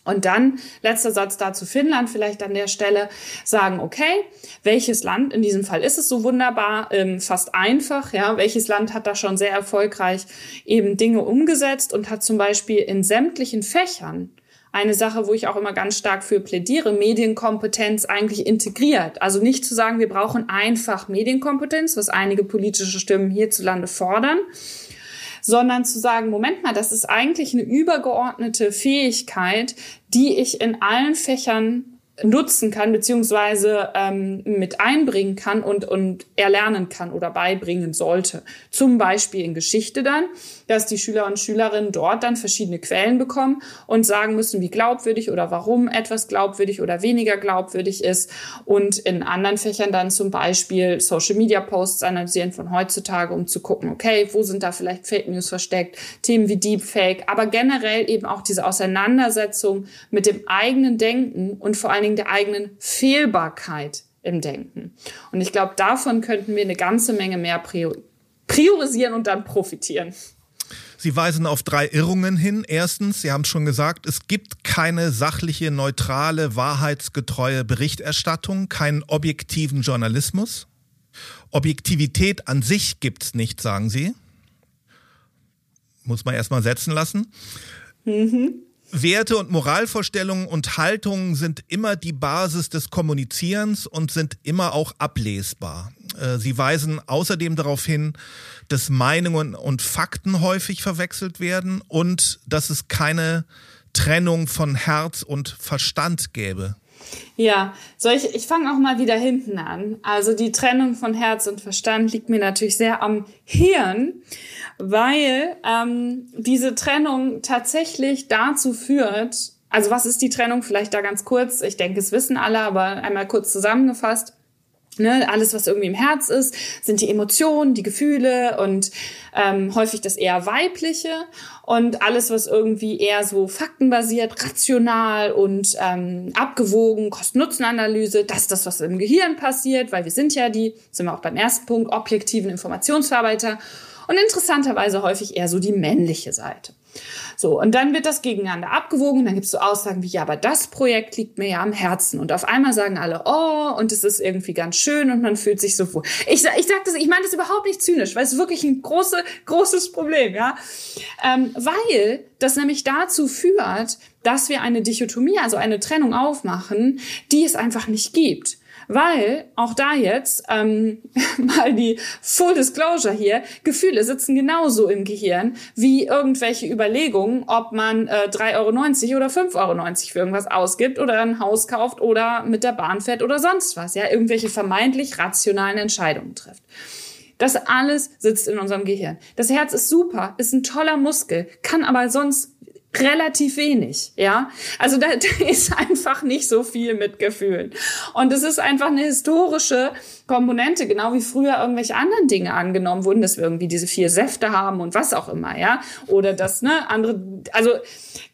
Und dann, letzter Satz dazu Finnland vielleicht an der Stelle, sagen, okay, welches Land, in diesem Fall ist es so wunderbar, ähm, fast einfach, ja, welches Land hat da schon sehr erfolgreich eben Dinge umgesetzt und hat zum Beispiel in sämtlichen Fächern eine Sache, wo ich auch immer ganz stark für plädiere, Medienkompetenz eigentlich integriert. Also nicht zu sagen, wir brauchen einfach Medienkompetenz, was einige politische Stimmen hierzulande fordern, sondern zu sagen, Moment mal, das ist eigentlich eine übergeordnete Fähigkeit, die ich in allen Fächern nutzen kann, beziehungsweise ähm, mit einbringen kann und, und erlernen kann oder beibringen sollte. Zum Beispiel in Geschichte dann, dass die Schüler und Schülerinnen dort dann verschiedene Quellen bekommen und sagen müssen, wie glaubwürdig oder warum etwas glaubwürdig oder weniger glaubwürdig ist. Und in anderen Fächern dann zum Beispiel Social Media Posts analysieren von heutzutage, um zu gucken, okay, wo sind da vielleicht Fake News versteckt, Themen wie Deepfake, aber generell eben auch diese Auseinandersetzung mit dem eigenen Denken und vor allem Dingen der eigenen Fehlbarkeit im Denken. Und ich glaube, davon könnten wir eine ganze Menge mehr priorisieren und dann profitieren. Sie weisen auf drei Irrungen hin. Erstens, Sie haben es schon gesagt, es gibt keine sachliche, neutrale, wahrheitsgetreue Berichterstattung, keinen objektiven Journalismus. Objektivität an sich gibt es nicht, sagen Sie. Muss man erstmal setzen lassen. Mhm. Werte und Moralvorstellungen und Haltungen sind immer die Basis des Kommunizierens und sind immer auch ablesbar. Äh, sie weisen außerdem darauf hin, dass Meinungen und Fakten häufig verwechselt werden und dass es keine Trennung von Herz und Verstand gäbe. Ja, soll ich, ich fange auch mal wieder hinten an. Also die Trennung von Herz und Verstand liegt mir natürlich sehr am Hirn weil ähm, diese Trennung tatsächlich dazu führt, also was ist die Trennung? Vielleicht da ganz kurz, ich denke, es wissen alle, aber einmal kurz zusammengefasst. Ne, alles, was irgendwie im Herz ist, sind die Emotionen, die Gefühle und ähm, häufig das eher weibliche und alles, was irgendwie eher so faktenbasiert, rational und ähm, abgewogen, Kosten-Nutzen-Analyse, das ist das, was im Gehirn passiert, weil wir sind ja die, sind wir auch beim ersten Punkt, objektiven Informationsverarbeiter und interessanterweise häufig eher so die männliche Seite. So, und dann wird das gegeneinander abgewogen dann gibt es so Aussagen wie, ja, aber das Projekt liegt mir ja am Herzen. Und auf einmal sagen alle, oh, und es ist irgendwie ganz schön und man fühlt sich so wohl. Ich, ich sag das, ich meine das überhaupt nicht zynisch, weil es ist wirklich ein große, großes Problem, ja. Ähm, weil das nämlich dazu führt, dass wir eine Dichotomie, also eine Trennung aufmachen, die es einfach nicht gibt. Weil, auch da jetzt, ähm, mal die Full Disclosure hier, Gefühle sitzen genauso im Gehirn wie irgendwelche Überlegungen, ob man äh, 3,90 Euro oder 5,90 Euro für irgendwas ausgibt oder ein Haus kauft oder mit der Bahn fährt oder sonst was. Ja, irgendwelche vermeintlich rationalen Entscheidungen trifft. Das alles sitzt in unserem Gehirn. Das Herz ist super, ist ein toller Muskel, kann aber sonst relativ wenig, ja. Also da, da ist einfach nicht so viel mit Gefühlen. Und es ist einfach eine historische Komponente, genau wie früher irgendwelche anderen Dinge angenommen wurden, dass wir irgendwie diese vier Säfte haben und was auch immer, ja. Oder dass, ne, andere, also,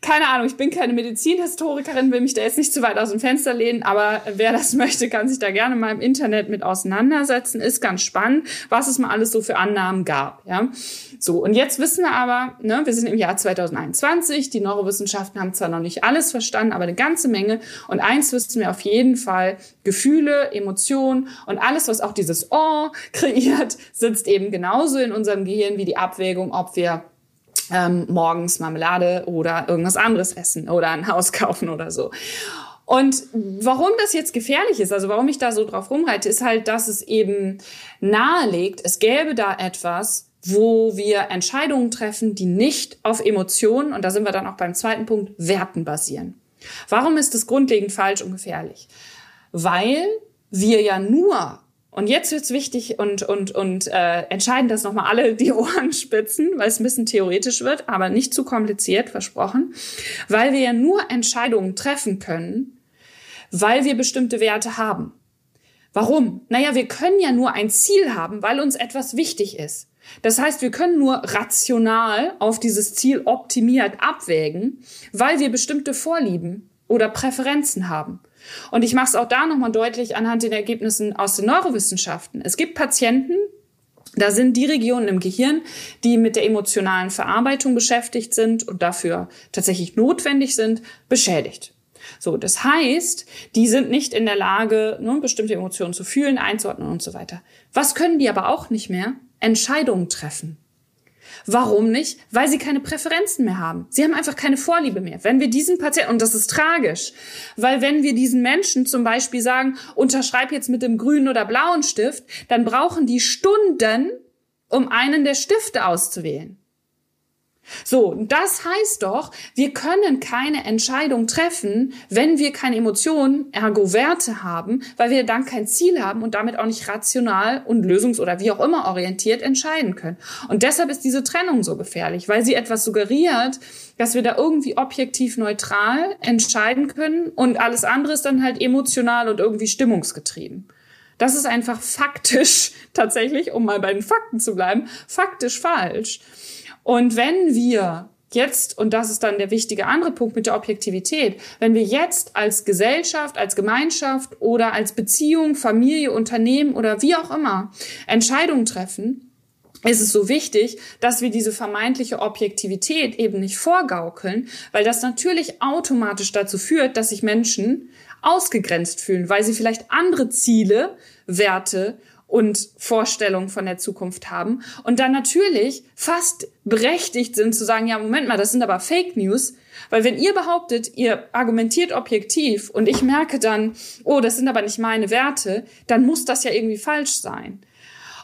keine Ahnung, ich bin keine Medizinhistorikerin, will mich da jetzt nicht zu weit aus dem Fenster lehnen, aber wer das möchte, kann sich da gerne mal im Internet mit auseinandersetzen. Ist ganz spannend, was es mal alles so für Annahmen gab, ja. So, und jetzt wissen wir aber, ne, wir sind im Jahr 2021, nicht. Die Neurowissenschaften haben zwar noch nicht alles verstanden, aber eine ganze Menge. Und eins wissen wir auf jeden Fall, Gefühle, Emotionen und alles, was auch dieses Oh kreiert, sitzt eben genauso in unserem Gehirn wie die Abwägung, ob wir ähm, morgens Marmelade oder irgendwas anderes essen oder ein Haus kaufen oder so. Und warum das jetzt gefährlich ist, also warum ich da so drauf rumreite, ist halt, dass es eben nahelegt, es gäbe da etwas, wo wir Entscheidungen treffen, die nicht auf Emotionen, und da sind wir dann auch beim zweiten Punkt, Werten basieren. Warum ist das grundlegend falsch und gefährlich? Weil wir ja nur und jetzt wird's wichtig und, und, und äh, entscheidend, dass nochmal alle die Ohren spitzen, weil es ein bisschen theoretisch wird, aber nicht zu kompliziert, versprochen. Weil wir ja nur Entscheidungen treffen können, weil wir bestimmte Werte haben. Warum? Naja, wir können ja nur ein Ziel haben, weil uns etwas wichtig ist. Das heißt, wir können nur rational auf dieses Ziel optimiert abwägen, weil wir bestimmte Vorlieben oder Präferenzen haben. Und ich mache es auch da nochmal deutlich anhand den Ergebnissen aus den Neurowissenschaften. Es gibt Patienten, da sind die Regionen im Gehirn, die mit der emotionalen Verarbeitung beschäftigt sind und dafür tatsächlich notwendig sind, beschädigt. So, das heißt, die sind nicht in der Lage, ne, bestimmte Emotionen zu fühlen, einzuordnen und so weiter. Was können die aber auch nicht mehr? Entscheidungen treffen. Warum nicht? Weil sie keine Präferenzen mehr haben. Sie haben einfach keine Vorliebe mehr. Wenn wir diesen Patienten, und das ist tragisch, weil wenn wir diesen Menschen zum Beispiel sagen, unterschreib jetzt mit dem grünen oder blauen Stift, dann brauchen die Stunden, um einen der Stifte auszuwählen. So, das heißt doch, wir können keine Entscheidung treffen, wenn wir keine Emotionen, ergo Werte haben, weil wir dann kein Ziel haben und damit auch nicht rational und lösungs- oder wie auch immer orientiert entscheiden können. Und deshalb ist diese Trennung so gefährlich, weil sie etwas suggeriert, dass wir da irgendwie objektiv neutral entscheiden können und alles andere ist dann halt emotional und irgendwie stimmungsgetrieben. Das ist einfach faktisch tatsächlich, um mal bei den Fakten zu bleiben, faktisch falsch. Und wenn wir jetzt, und das ist dann der wichtige andere Punkt mit der Objektivität, wenn wir jetzt als Gesellschaft, als Gemeinschaft oder als Beziehung, Familie, Unternehmen oder wie auch immer Entscheidungen treffen, ist es so wichtig, dass wir diese vermeintliche Objektivität eben nicht vorgaukeln, weil das natürlich automatisch dazu führt, dass sich Menschen ausgegrenzt fühlen, weil sie vielleicht andere Ziele, Werte und Vorstellungen von der Zukunft haben und dann natürlich fast berechtigt sind zu sagen, ja, Moment mal, das sind aber Fake News, weil wenn ihr behauptet, ihr argumentiert objektiv und ich merke dann, oh, das sind aber nicht meine Werte, dann muss das ja irgendwie falsch sein.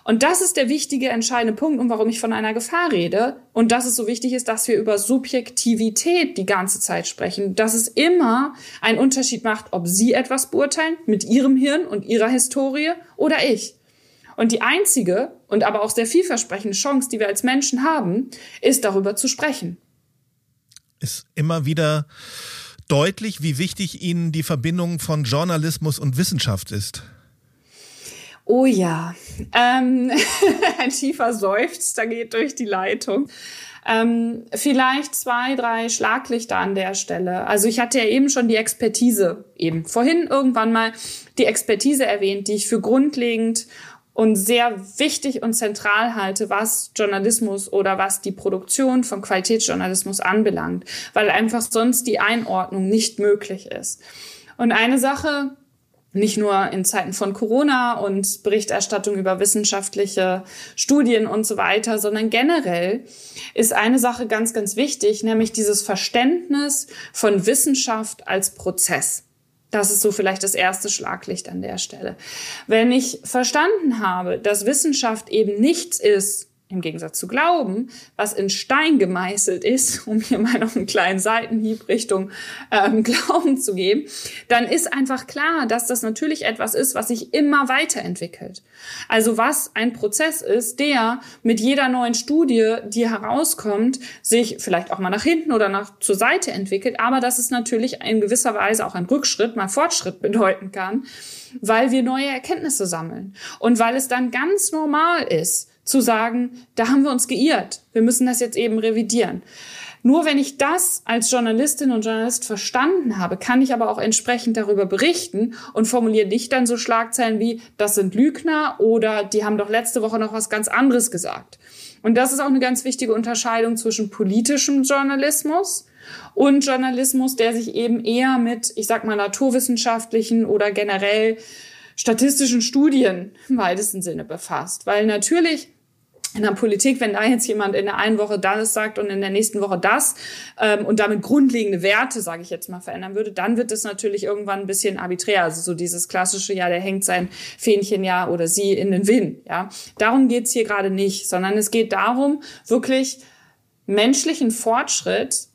Und das ist der wichtige, entscheidende Punkt und warum ich von einer Gefahr rede. Und dass es so wichtig ist, dass wir über Subjektivität die ganze Zeit sprechen. Dass es immer einen Unterschied macht, ob Sie etwas beurteilen mit Ihrem Hirn und Ihrer Historie oder ich. Und die einzige und aber auch sehr vielversprechende Chance, die wir als Menschen haben, ist darüber zu sprechen. Ist immer wieder deutlich, wie wichtig Ihnen die Verbindung von Journalismus und Wissenschaft ist. Oh ja, ähm, ein tiefer Seufzer geht durch die Leitung. Ähm, vielleicht zwei, drei Schlaglichter an der Stelle. Also ich hatte ja eben schon die Expertise, eben vorhin irgendwann mal die Expertise erwähnt, die ich für grundlegend und sehr wichtig und zentral halte, was Journalismus oder was die Produktion von Qualitätsjournalismus anbelangt, weil einfach sonst die Einordnung nicht möglich ist. Und eine Sache, nicht nur in Zeiten von Corona und Berichterstattung über wissenschaftliche Studien und so weiter, sondern generell ist eine Sache ganz, ganz wichtig, nämlich dieses Verständnis von Wissenschaft als Prozess. Das ist so vielleicht das erste Schlaglicht an der Stelle. Wenn ich verstanden habe, dass Wissenschaft eben nichts ist, im Gegensatz zu Glauben, was in Stein gemeißelt ist, um hier mal noch einen kleinen Seitenhieb Richtung ähm, Glauben zu geben, dann ist einfach klar, dass das natürlich etwas ist, was sich immer weiterentwickelt. Also was ein Prozess ist, der mit jeder neuen Studie, die herauskommt, sich vielleicht auch mal nach hinten oder nach zur Seite entwickelt, aber dass es natürlich in gewisser Weise auch ein Rückschritt, mal Fortschritt bedeuten kann, weil wir neue Erkenntnisse sammeln und weil es dann ganz normal ist, zu sagen, da haben wir uns geirrt, wir müssen das jetzt eben revidieren. Nur wenn ich das als Journalistin und Journalist verstanden habe, kann ich aber auch entsprechend darüber berichten und formuliere nicht dann so Schlagzeilen wie, das sind Lügner oder die haben doch letzte Woche noch was ganz anderes gesagt. Und das ist auch eine ganz wichtige Unterscheidung zwischen politischem Journalismus und Journalismus, der sich eben eher mit, ich sag mal, naturwissenschaftlichen oder generell statistischen Studien im weitesten Sinne befasst. Weil natürlich in der Politik, wenn da jetzt jemand in der einen Woche das sagt und in der nächsten Woche das ähm, und damit grundlegende Werte, sage ich jetzt mal, verändern würde, dann wird es natürlich irgendwann ein bisschen arbiträr. Also so dieses klassische, ja, der hängt sein Fähnchen ja oder sie in den Wind. Ja, darum geht's hier gerade nicht, sondern es geht darum, wirklich menschlichen Fortschritt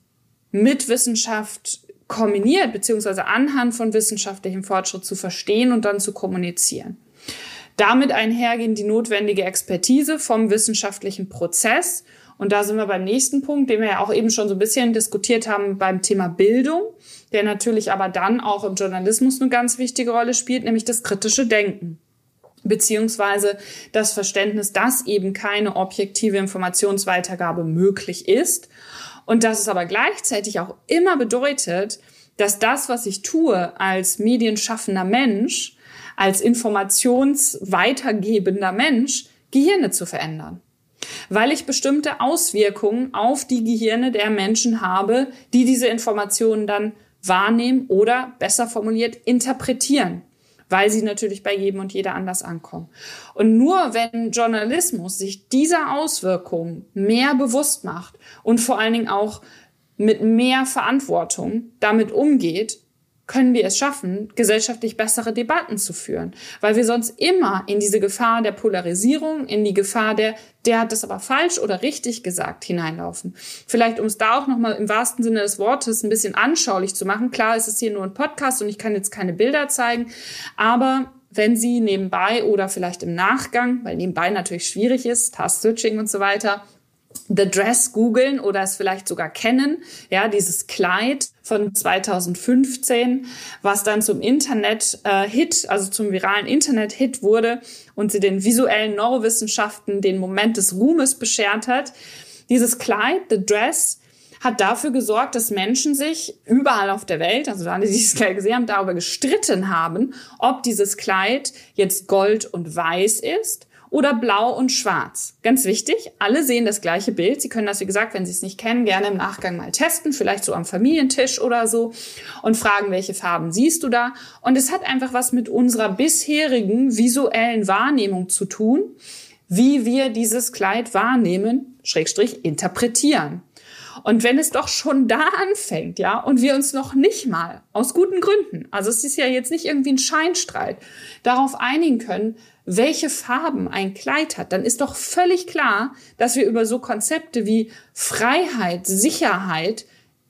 mit Wissenschaft kombiniert, beziehungsweise anhand von wissenschaftlichem Fortschritt zu verstehen und dann zu kommunizieren. Damit einhergehen die notwendige Expertise vom wissenschaftlichen Prozess. Und da sind wir beim nächsten Punkt, den wir ja auch eben schon so ein bisschen diskutiert haben beim Thema Bildung, der natürlich aber dann auch im Journalismus eine ganz wichtige Rolle spielt, nämlich das kritische Denken beziehungsweise das Verständnis, dass eben keine objektive Informationsweitergabe möglich ist und dass es aber gleichzeitig auch immer bedeutet, dass das, was ich tue als medienschaffender Mensch, als informationsweitergebender Mensch, Gehirne zu verändern. Weil ich bestimmte Auswirkungen auf die Gehirne der Menschen habe, die diese Informationen dann wahrnehmen oder besser formuliert interpretieren weil sie natürlich bei jedem und jeder anders ankommen. Und nur wenn Journalismus sich dieser Auswirkungen mehr bewusst macht und vor allen Dingen auch mit mehr Verantwortung damit umgeht, können wir es schaffen, gesellschaftlich bessere Debatten zu führen. Weil wir sonst immer in diese Gefahr der Polarisierung, in die Gefahr der, der hat das aber falsch oder richtig gesagt, hineinlaufen. Vielleicht, um es da auch nochmal im wahrsten Sinne des Wortes ein bisschen anschaulich zu machen. Klar, es ist hier nur ein Podcast und ich kann jetzt keine Bilder zeigen, aber wenn Sie nebenbei oder vielleicht im Nachgang, weil nebenbei natürlich schwierig ist, Task-Switching und so weiter, The Dress googeln oder es vielleicht sogar kennen, ja, dieses Kleid von 2015, was dann zum Internet-Hit, äh, also zum viralen Internet-Hit wurde und sie den visuellen Neurowissenschaften den Moment des Ruhmes beschert hat. Dieses Kleid, The Dress, hat dafür gesorgt, dass Menschen sich überall auf der Welt, also alle, die dieses Kleid gesehen haben, darüber gestritten haben, ob dieses Kleid jetzt gold und weiß ist oder blau und schwarz. Ganz wichtig, alle sehen das gleiche Bild. Sie können das, wie gesagt, wenn Sie es nicht kennen, gerne im Nachgang mal testen, vielleicht so am Familientisch oder so und fragen, welche Farben siehst du da? Und es hat einfach was mit unserer bisherigen visuellen Wahrnehmung zu tun, wie wir dieses Kleid wahrnehmen, Schrägstrich interpretieren. Und wenn es doch schon da anfängt, ja, und wir uns noch nicht mal aus guten Gründen, also es ist ja jetzt nicht irgendwie ein Scheinstreit, darauf einigen können, welche Farben ein Kleid hat, dann ist doch völlig klar, dass wir über so Konzepte wie Freiheit, Sicherheit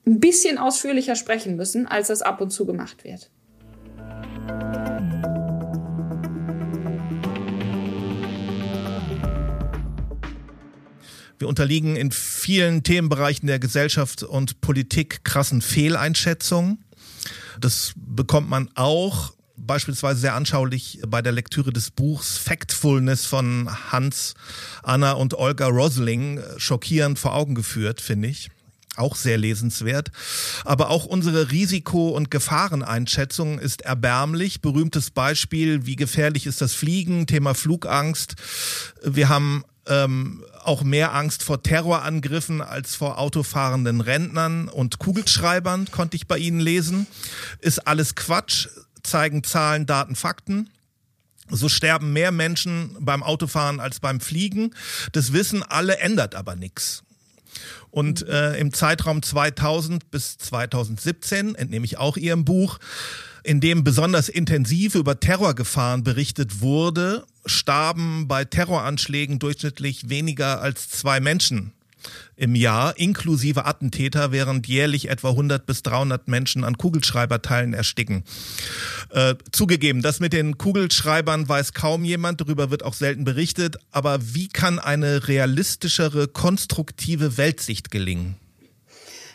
ein bisschen ausführlicher sprechen müssen, als das ab und zu gemacht wird. Wir unterliegen in vielen Themenbereichen der Gesellschaft und Politik krassen Fehleinschätzungen. Das bekommt man auch beispielsweise sehr anschaulich bei der Lektüre des Buchs Factfulness von Hans, Anna und Olga Rosling äh, schockierend vor Augen geführt, finde ich. Auch sehr lesenswert. Aber auch unsere Risiko- und Gefahreneinschätzung ist erbärmlich. Berühmtes Beispiel, wie gefährlich ist das Fliegen, Thema Flugangst. Wir haben ähm, auch mehr Angst vor Terrorangriffen als vor autofahrenden Rentnern und Kugelschreibern, konnte ich bei Ihnen lesen. Ist alles Quatsch zeigen Zahlen, Daten, Fakten. So sterben mehr Menschen beim Autofahren als beim Fliegen. Das wissen alle, ändert aber nichts. Und äh, im Zeitraum 2000 bis 2017, entnehme ich auch Ihrem Buch, in dem besonders intensiv über Terrorgefahren berichtet wurde, starben bei Terroranschlägen durchschnittlich weniger als zwei Menschen im Jahr, inklusive Attentäter, während jährlich etwa 100 bis 300 Menschen an Kugelschreiberteilen ersticken. Äh, zugegeben, das mit den Kugelschreibern weiß kaum jemand, darüber wird auch selten berichtet, aber wie kann eine realistischere, konstruktive Weltsicht gelingen?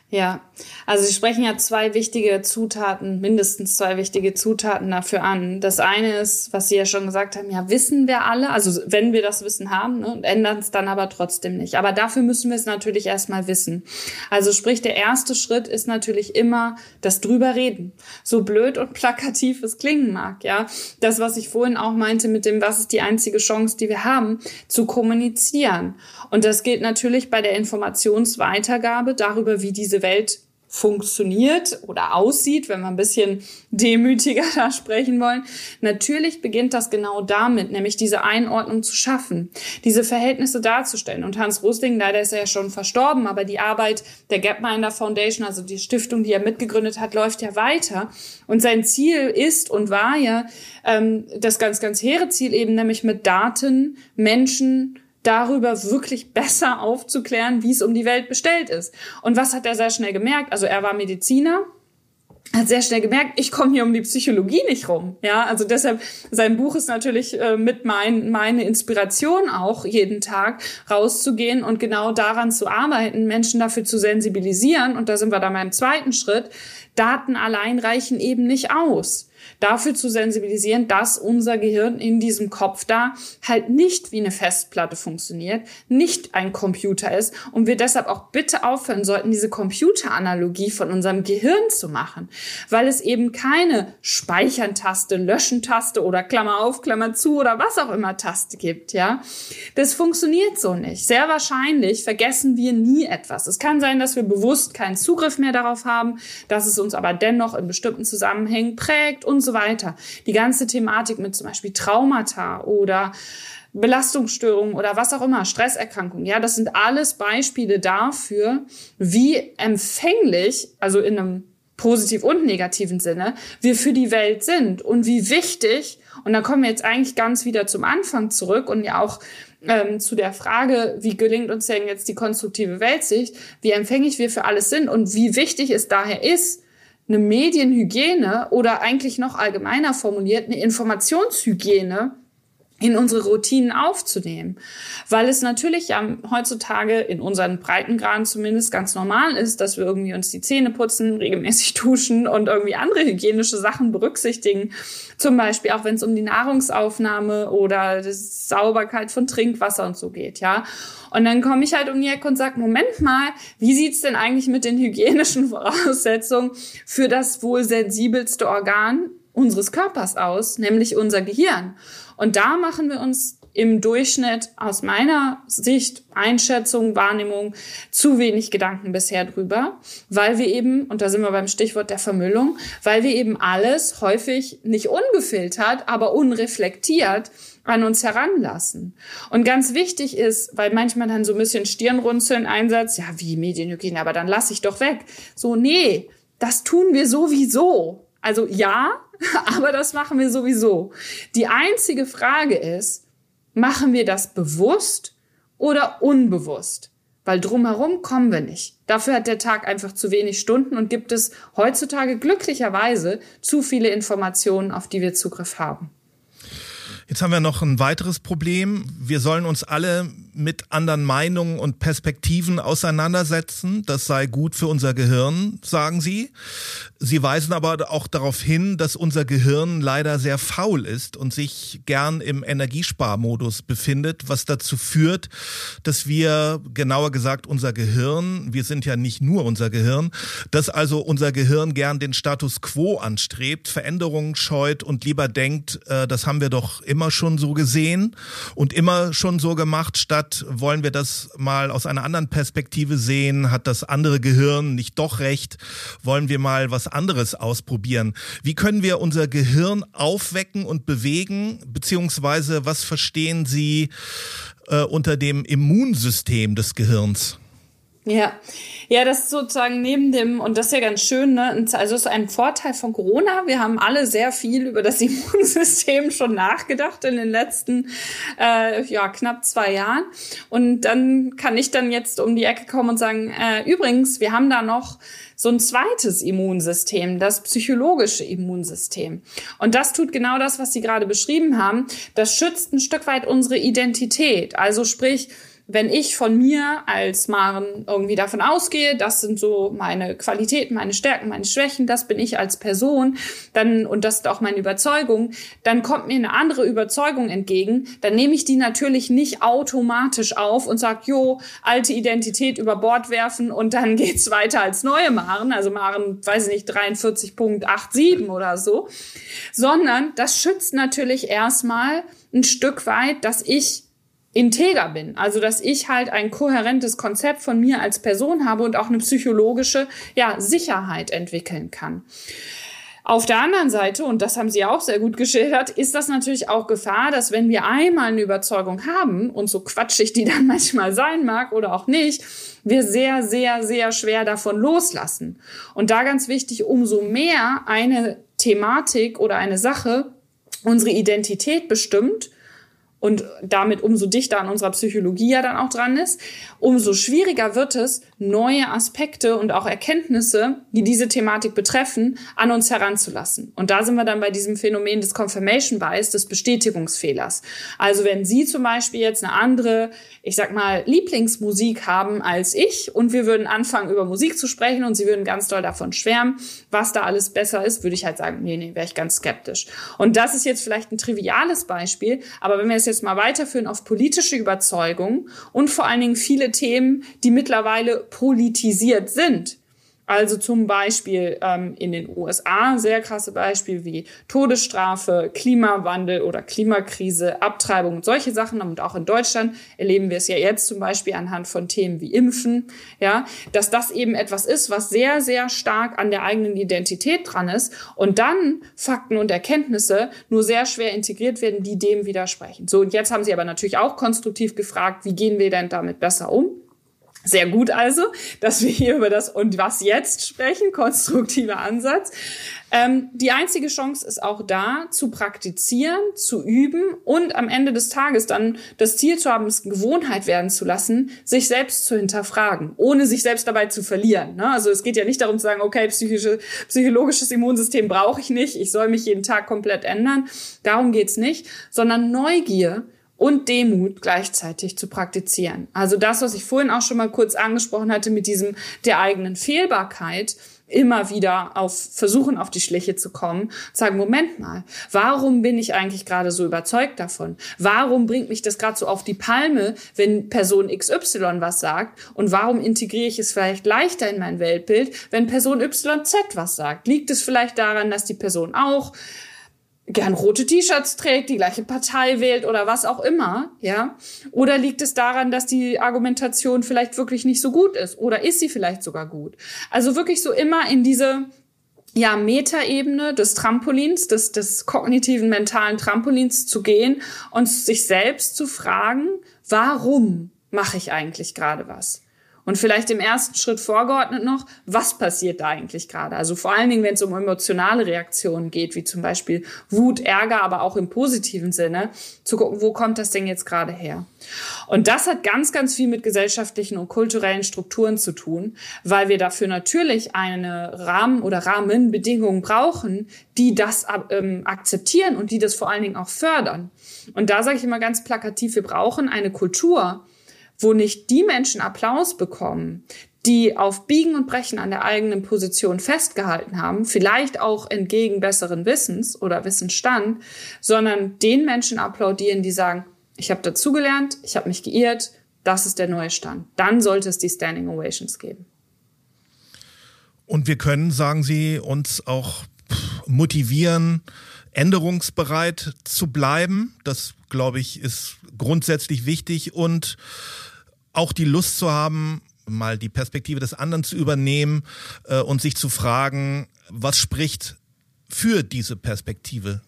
Ja, also Sie sprechen ja zwei wichtige Zutaten, mindestens zwei wichtige Zutaten dafür an. Das eine ist, was Sie ja schon gesagt haben, ja, wissen wir alle, also wenn wir das Wissen haben, ne, und ändern es dann aber trotzdem nicht. Aber dafür müssen wir es natürlich erstmal wissen. Also sprich, der erste Schritt ist natürlich immer das drüber reden. So blöd und plakativ es klingen mag, ja. Das, was ich vorhin auch meinte mit dem, was ist die einzige Chance, die wir haben, zu kommunizieren. Und das gilt natürlich bei der Informationsweitergabe darüber, wie diese Welt funktioniert oder aussieht, wenn wir ein bisschen demütiger da sprechen wollen. Natürlich beginnt das genau damit, nämlich diese Einordnung zu schaffen, diese Verhältnisse darzustellen. Und Hans Rosling, leider ist er ja schon verstorben, aber die Arbeit der Gapminder Foundation, also die Stiftung, die er mitgegründet hat, läuft ja weiter. Und sein Ziel ist und war ja ähm, das ganz, ganz hehre Ziel eben, nämlich mit Daten Menschen darüber wirklich besser aufzuklären, wie es um die Welt bestellt ist. Und was hat er sehr schnell gemerkt? Also er war Mediziner, hat sehr schnell gemerkt, ich komme hier um die Psychologie nicht rum. Ja, also deshalb sein Buch ist natürlich äh, mit mein, meine Inspiration auch jeden Tag rauszugehen und genau daran zu arbeiten, Menschen dafür zu sensibilisieren. Und da sind wir dann beim zweiten Schritt. Daten allein reichen eben nicht aus dafür zu sensibilisieren, dass unser Gehirn in diesem Kopf da halt nicht wie eine Festplatte funktioniert, nicht ein Computer ist und wir deshalb auch bitte aufhören sollten, diese Computeranalogie von unserem Gehirn zu machen, weil es eben keine Speichern-Taste, Löschen-Taste oder Klammer auf, Klammer zu oder was auch immer Taste gibt, ja. Das funktioniert so nicht. Sehr wahrscheinlich vergessen wir nie etwas. Es kann sein, dass wir bewusst keinen Zugriff mehr darauf haben, dass es uns aber dennoch in bestimmten Zusammenhängen prägt und so weiter. Die ganze Thematik mit zum Beispiel Traumata oder Belastungsstörungen oder was auch immer, Stresserkrankungen. Ja, das sind alles Beispiele dafür, wie empfänglich, also in einem positiv und negativen Sinne, wir für die Welt sind und wie wichtig, und da kommen wir jetzt eigentlich ganz wieder zum Anfang zurück und ja auch ähm, zu der Frage, wie gelingt uns denn jetzt die konstruktive Weltsicht, wie empfänglich wir für alles sind und wie wichtig es daher ist, eine Medienhygiene oder eigentlich noch allgemeiner formuliert eine Informationshygiene in unsere Routinen aufzunehmen. Weil es natürlich ja heutzutage in unseren Breitengraden zumindest ganz normal ist, dass wir irgendwie uns die Zähne putzen, regelmäßig duschen und irgendwie andere hygienische Sachen berücksichtigen. Zum Beispiel auch wenn es um die Nahrungsaufnahme oder die Sauberkeit von Trinkwasser und so geht, ja. Und dann komme ich halt um die Ecke und sage, Moment mal, wie sieht's denn eigentlich mit den hygienischen Voraussetzungen für das wohl sensibelste Organ unseres Körpers aus, nämlich unser Gehirn? Und da machen wir uns im Durchschnitt aus meiner Sicht, Einschätzung, Wahrnehmung zu wenig Gedanken bisher drüber, weil wir eben, und da sind wir beim Stichwort der Vermüllung, weil wir eben alles häufig nicht ungefiltert, aber unreflektiert an uns heranlassen. Und ganz wichtig ist, weil manchmal dann so ein bisschen Stirnrunzeln Einsatz, ja, wie Medienhygiene, aber dann lass ich doch weg. So, nee, das tun wir sowieso. Also ja, aber das machen wir sowieso. Die einzige Frage ist, machen wir das bewusst oder unbewusst? Weil drumherum kommen wir nicht. Dafür hat der Tag einfach zu wenig Stunden und gibt es heutzutage glücklicherweise zu viele Informationen, auf die wir Zugriff haben. Jetzt haben wir noch ein weiteres Problem. Wir sollen uns alle mit anderen Meinungen und Perspektiven auseinandersetzen. Das sei gut für unser Gehirn, sagen Sie. Sie weisen aber auch darauf hin, dass unser Gehirn leider sehr faul ist und sich gern im Energiesparmodus befindet, was dazu führt, dass wir, genauer gesagt, unser Gehirn, wir sind ja nicht nur unser Gehirn, dass also unser Gehirn gern den Status quo anstrebt, Veränderungen scheut und lieber denkt, äh, das haben wir doch immer schon so gesehen und immer schon so gemacht, statt wollen wir das mal aus einer anderen Perspektive sehen, hat das andere Gehirn nicht doch recht, wollen wir mal was anderes ausprobieren. Wie können wir unser Gehirn aufwecken und bewegen, beziehungsweise was verstehen Sie äh, unter dem Immunsystem des Gehirns? Ja, ja, das ist sozusagen neben dem, und das ist ja ganz schön, ne? also es ist ein Vorteil von Corona. Wir haben alle sehr viel über das Immunsystem schon nachgedacht in den letzten äh, ja, knapp zwei Jahren. Und dann kann ich dann jetzt um die Ecke kommen und sagen, äh, übrigens, wir haben da noch so ein zweites Immunsystem, das psychologische Immunsystem. Und das tut genau das, was Sie gerade beschrieben haben. Das schützt ein Stück weit unsere Identität. Also sprich, wenn ich von mir als Maren irgendwie davon ausgehe, das sind so meine Qualitäten, meine Stärken, meine Schwächen, das bin ich als Person, dann, und das ist auch meine Überzeugung, dann kommt mir eine andere Überzeugung entgegen, dann nehme ich die natürlich nicht automatisch auf und sage, jo, alte Identität über Bord werfen und dann geht's weiter als neue Maren, also Maren, weiß ich nicht, 43.87 oder so, sondern das schützt natürlich erstmal ein Stück weit, dass ich integer bin. Also, dass ich halt ein kohärentes Konzept von mir als Person habe und auch eine psychologische ja, Sicherheit entwickeln kann. Auf der anderen Seite, und das haben Sie auch sehr gut geschildert, ist das natürlich auch Gefahr, dass wenn wir einmal eine Überzeugung haben, und so quatschig die dann manchmal sein mag oder auch nicht, wir sehr, sehr, sehr schwer davon loslassen. Und da ganz wichtig, umso mehr eine Thematik oder eine Sache unsere Identität bestimmt, und damit umso dichter an unserer Psychologie ja dann auch dran ist, umso schwieriger wird es, neue Aspekte und auch Erkenntnisse, die diese Thematik betreffen, an uns heranzulassen. Und da sind wir dann bei diesem Phänomen des Confirmation Bias, des Bestätigungsfehlers. Also wenn Sie zum Beispiel jetzt eine andere, ich sag mal, Lieblingsmusik haben als ich und wir würden anfangen, über Musik zu sprechen und Sie würden ganz doll davon schwärmen, was da alles besser ist, würde ich halt sagen, nee, nee, wäre ich ganz skeptisch. Und das ist jetzt vielleicht ein triviales Beispiel, aber wenn wir es jetzt mal weiterführen auf politische Überzeugung und vor allen Dingen viele Themen, die mittlerweile politisiert sind. Also zum Beispiel ähm, in den USA sehr krasse Beispiele wie Todesstrafe, Klimawandel oder Klimakrise, Abtreibung und solche Sachen. Und auch in Deutschland erleben wir es ja jetzt zum Beispiel anhand von Themen wie Impfen, ja, dass das eben etwas ist, was sehr, sehr stark an der eigenen Identität dran ist und dann Fakten und Erkenntnisse nur sehr schwer integriert werden, die dem widersprechen. So, und jetzt haben Sie aber natürlich auch konstruktiv gefragt, wie gehen wir denn damit besser um? Sehr gut also, dass wir hier über das und was jetzt sprechen, konstruktiver Ansatz. Ähm, die einzige Chance ist auch da, zu praktizieren, zu üben und am Ende des Tages dann das Ziel zu haben, es Gewohnheit werden zu lassen, sich selbst zu hinterfragen, ohne sich selbst dabei zu verlieren. Ne? Also es geht ja nicht darum zu sagen, okay, psychische, psychologisches Immunsystem brauche ich nicht, ich soll mich jeden Tag komplett ändern. Darum geht's nicht, sondern Neugier und Demut gleichzeitig zu praktizieren. Also das, was ich vorhin auch schon mal kurz angesprochen hatte mit diesem der eigenen Fehlbarkeit, immer wieder auf versuchen auf die Schliche zu kommen, sagen Moment mal, warum bin ich eigentlich gerade so überzeugt davon? Warum bringt mich das gerade so auf die Palme, wenn Person XY was sagt und warum integriere ich es vielleicht leichter in mein Weltbild, wenn Person YZ was sagt? Liegt es vielleicht daran, dass die Person auch gern rote T-Shirts trägt, die gleiche Partei wählt oder was auch immer, ja? Oder liegt es daran, dass die Argumentation vielleicht wirklich nicht so gut ist oder ist sie vielleicht sogar gut? Also wirklich so immer in diese ja, Metaebene des Trampolins, des, des kognitiven mentalen Trampolins zu gehen und sich selbst zu fragen, warum mache ich eigentlich gerade was? Und vielleicht im ersten Schritt vorgeordnet noch, was passiert da eigentlich gerade? Also vor allen Dingen, wenn es um emotionale Reaktionen geht, wie zum Beispiel Wut, Ärger, aber auch im positiven Sinne, zu gucken, wo kommt das Ding jetzt gerade her? Und das hat ganz, ganz viel mit gesellschaftlichen und kulturellen Strukturen zu tun, weil wir dafür natürlich eine Rahmen- oder Rahmenbedingungen brauchen, die das ähm, akzeptieren und die das vor allen Dingen auch fördern. Und da sage ich immer ganz plakativ, wir brauchen eine Kultur, wo nicht die Menschen Applaus bekommen, die auf Biegen und Brechen an der eigenen Position festgehalten haben, vielleicht auch entgegen besseren Wissens oder Wissensstand, sondern den Menschen applaudieren, die sagen, ich habe dazugelernt, ich habe mich geirrt, das ist der neue Stand. Dann sollte es die Standing Ovations geben. Und wir können, sagen Sie, uns auch motivieren, änderungsbereit zu bleiben. Das, glaube ich, ist grundsätzlich wichtig und auch die Lust zu haben, mal die Perspektive des anderen zu übernehmen äh, und sich zu fragen, was spricht für diese Perspektive?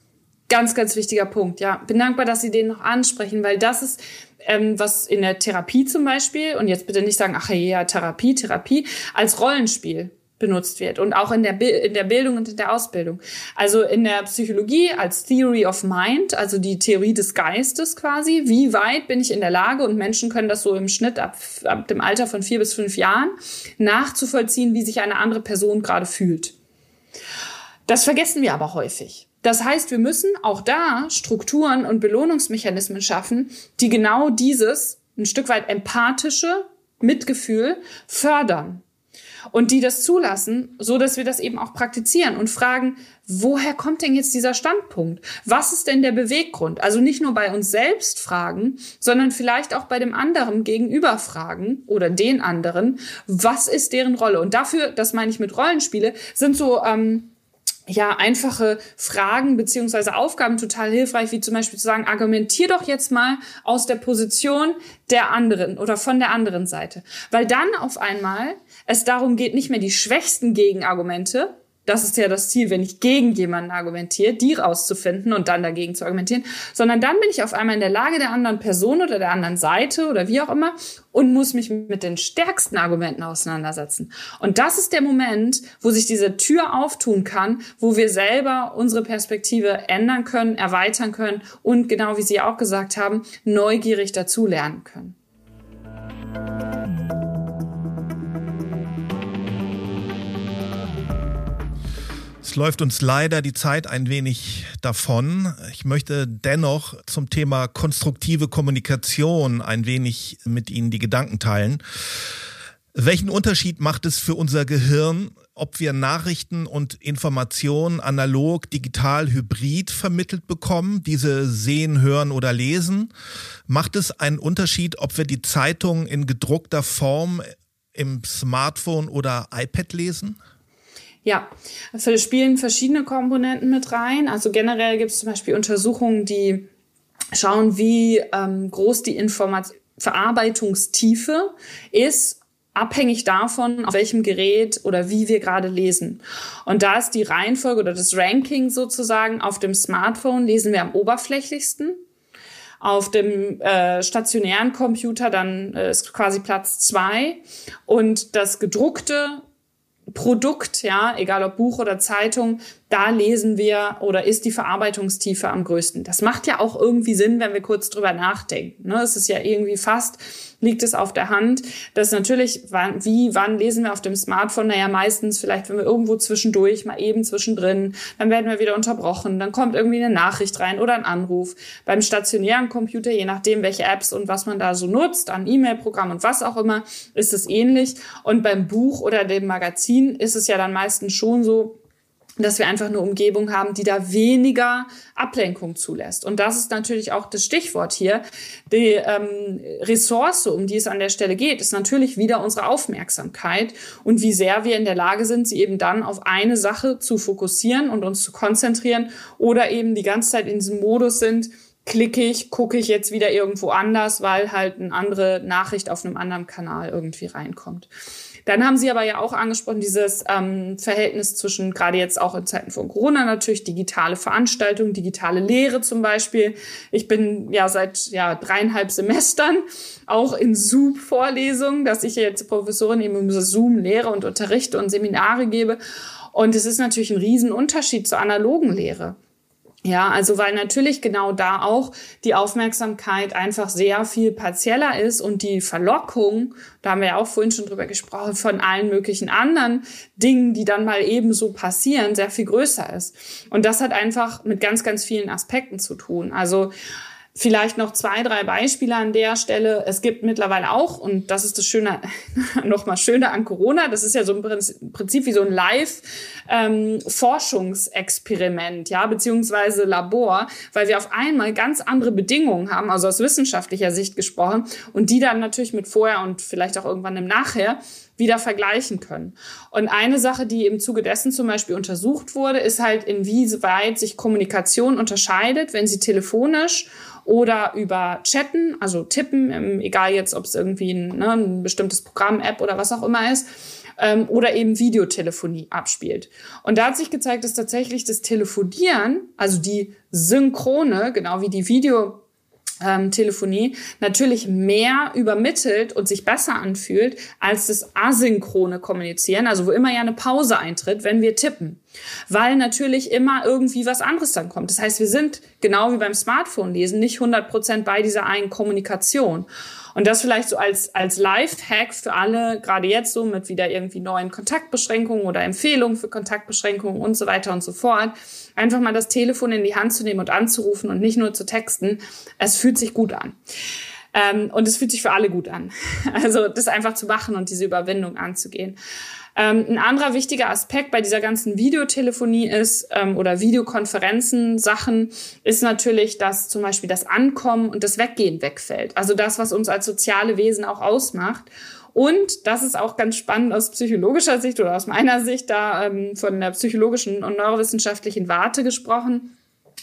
Ganz, ganz wichtiger Punkt, ja. Bin dankbar, dass Sie den noch ansprechen, weil das ist, ähm, was in der Therapie zum Beispiel, und jetzt bitte nicht sagen, ach ja, Therapie, Therapie, als Rollenspiel benutzt wird und auch in der, in der Bildung und in der Ausbildung. Also in der Psychologie als Theory of Mind, also die Theorie des Geistes quasi. Wie weit bin ich in der Lage und Menschen können das so im Schnitt ab, ab dem Alter von vier bis fünf Jahren nachzuvollziehen, wie sich eine andere Person gerade fühlt. Das vergessen wir aber häufig. Das heißt, wir müssen auch da Strukturen und Belohnungsmechanismen schaffen, die genau dieses ein Stück weit empathische Mitgefühl fördern und die das zulassen, so dass wir das eben auch praktizieren und fragen, woher kommt denn jetzt dieser Standpunkt? Was ist denn der Beweggrund? Also nicht nur bei uns selbst fragen, sondern vielleicht auch bei dem anderen gegenüber fragen oder den anderen, was ist deren Rolle? Und dafür, das meine ich mit Rollenspiele, sind so ähm, ja, einfache Fragen beziehungsweise Aufgaben total hilfreich, wie zum Beispiel zu sagen, argumentier doch jetzt mal aus der Position der anderen oder von der anderen Seite. Weil dann auf einmal es darum geht, nicht mehr die schwächsten Gegenargumente das ist ja das Ziel, wenn ich gegen jemanden argumentiere, die rauszufinden und dann dagegen zu argumentieren, sondern dann bin ich auf einmal in der Lage der anderen Person oder der anderen Seite oder wie auch immer und muss mich mit den stärksten Argumenten auseinandersetzen. Und das ist der Moment, wo sich diese Tür auftun kann, wo wir selber unsere Perspektive ändern können, erweitern können und genau wie Sie auch gesagt haben, neugierig dazulernen können. Es läuft uns leider die Zeit ein wenig davon. Ich möchte dennoch zum Thema konstruktive Kommunikation ein wenig mit Ihnen die Gedanken teilen. Welchen Unterschied macht es für unser Gehirn, ob wir Nachrichten und Informationen analog, digital, hybrid vermittelt bekommen, diese sehen, hören oder lesen? Macht es einen Unterschied, ob wir die Zeitung in gedruckter Form im Smartphone oder iPad lesen? Ja, also spielen verschiedene Komponenten mit rein. Also generell gibt es zum Beispiel Untersuchungen, die schauen, wie ähm, groß die Informat Verarbeitungstiefe ist abhängig davon, auf welchem Gerät oder wie wir gerade lesen. Und da ist die Reihenfolge oder das Ranking sozusagen auf dem Smartphone lesen wir am oberflächlichsten. Auf dem äh, stationären Computer dann äh, ist quasi Platz zwei und das gedruckte Produkt, ja, egal ob Buch oder Zeitung, da lesen wir oder ist die Verarbeitungstiefe am größten. Das macht ja auch irgendwie Sinn, wenn wir kurz drüber nachdenken. Ne? Es ist ja irgendwie fast, liegt es auf der Hand, dass natürlich, wann, wie, wann lesen wir auf dem Smartphone? Naja, meistens vielleicht, wenn wir irgendwo zwischendurch, mal eben zwischendrin, dann werden wir wieder unterbrochen, dann kommt irgendwie eine Nachricht rein oder ein Anruf. Beim stationären Computer, je nachdem, welche Apps und was man da so nutzt, an E-Mail-Programm und was auch immer, ist es ähnlich. Und beim Buch oder dem Magazin ist es ja dann meistens schon so, dass wir einfach eine Umgebung haben, die da weniger Ablenkung zulässt. Und das ist natürlich auch das Stichwort hier. Die ähm, Ressource, um die es an der Stelle geht, ist natürlich wieder unsere Aufmerksamkeit und wie sehr wir in der Lage sind, sie eben dann auf eine Sache zu fokussieren und uns zu konzentrieren oder eben die ganze Zeit in diesem Modus sind, klicke ich, gucke ich jetzt wieder irgendwo anders, weil halt eine andere Nachricht auf einem anderen Kanal irgendwie reinkommt. Dann haben Sie aber ja auch angesprochen, dieses ähm, Verhältnis zwischen, gerade jetzt auch in Zeiten von Corona natürlich, digitale Veranstaltungen, digitale Lehre zum Beispiel. Ich bin ja seit ja, dreieinhalb Semestern auch in Zoom-Vorlesungen, dass ich jetzt Professorin eben über Zoom lehre und unterrichte und Seminare gebe. Und es ist natürlich ein Riesenunterschied zur analogen Lehre. Ja, also weil natürlich genau da auch die Aufmerksamkeit einfach sehr viel partieller ist und die Verlockung, da haben wir ja auch vorhin schon drüber gesprochen, von allen möglichen anderen Dingen, die dann mal eben so passieren, sehr viel größer ist. Und das hat einfach mit ganz, ganz vielen Aspekten zu tun. Also Vielleicht noch zwei, drei Beispiele an der Stelle. Es gibt mittlerweile auch, und das ist das Schöne, nochmal Schöne an Corona, das ist ja so im Prinzip wie so ein Live-Forschungsexperiment, ähm, ja, beziehungsweise Labor, weil wir auf einmal ganz andere Bedingungen haben, also aus wissenschaftlicher Sicht gesprochen, und die dann natürlich mit vorher und vielleicht auch irgendwann im Nachher wieder vergleichen können. Und eine Sache, die im Zuge dessen zum Beispiel untersucht wurde, ist halt, inwieweit sich Kommunikation unterscheidet, wenn sie telefonisch oder über Chatten, also Tippen, ähm, egal jetzt, ob es irgendwie ein, ne, ein bestimmtes Programm, App oder was auch immer ist, ähm, oder eben Videotelefonie abspielt. Und da hat sich gezeigt, dass tatsächlich das Telefonieren, also die Synchrone, genau wie die Video ähm, Telefonie natürlich mehr übermittelt und sich besser anfühlt als das asynchrone Kommunizieren, also wo immer ja eine Pause eintritt, wenn wir tippen. Weil natürlich immer irgendwie was anderes dann kommt. Das heißt, wir sind genau wie beim Smartphone lesen nicht 100 Prozent bei dieser einen Kommunikation. Und das vielleicht so als, als Live-Hack für alle, gerade jetzt so mit wieder irgendwie neuen Kontaktbeschränkungen oder Empfehlungen für Kontaktbeschränkungen und so weiter und so fort. Einfach mal das Telefon in die Hand zu nehmen und anzurufen und nicht nur zu texten. Es fühlt sich gut an. Ähm, und es fühlt sich für alle gut an. Also das einfach zu machen und diese Überwindung anzugehen. Ähm, ein anderer wichtiger Aspekt bei dieser ganzen Videotelefonie ist ähm, oder Videokonferenzen Sachen ist natürlich, dass zum Beispiel das Ankommen und das Weggehen wegfällt. Also das, was uns als soziale Wesen auch ausmacht. Und das ist auch ganz spannend aus psychologischer Sicht oder aus meiner Sicht da ähm, von der psychologischen und neurowissenschaftlichen Warte gesprochen,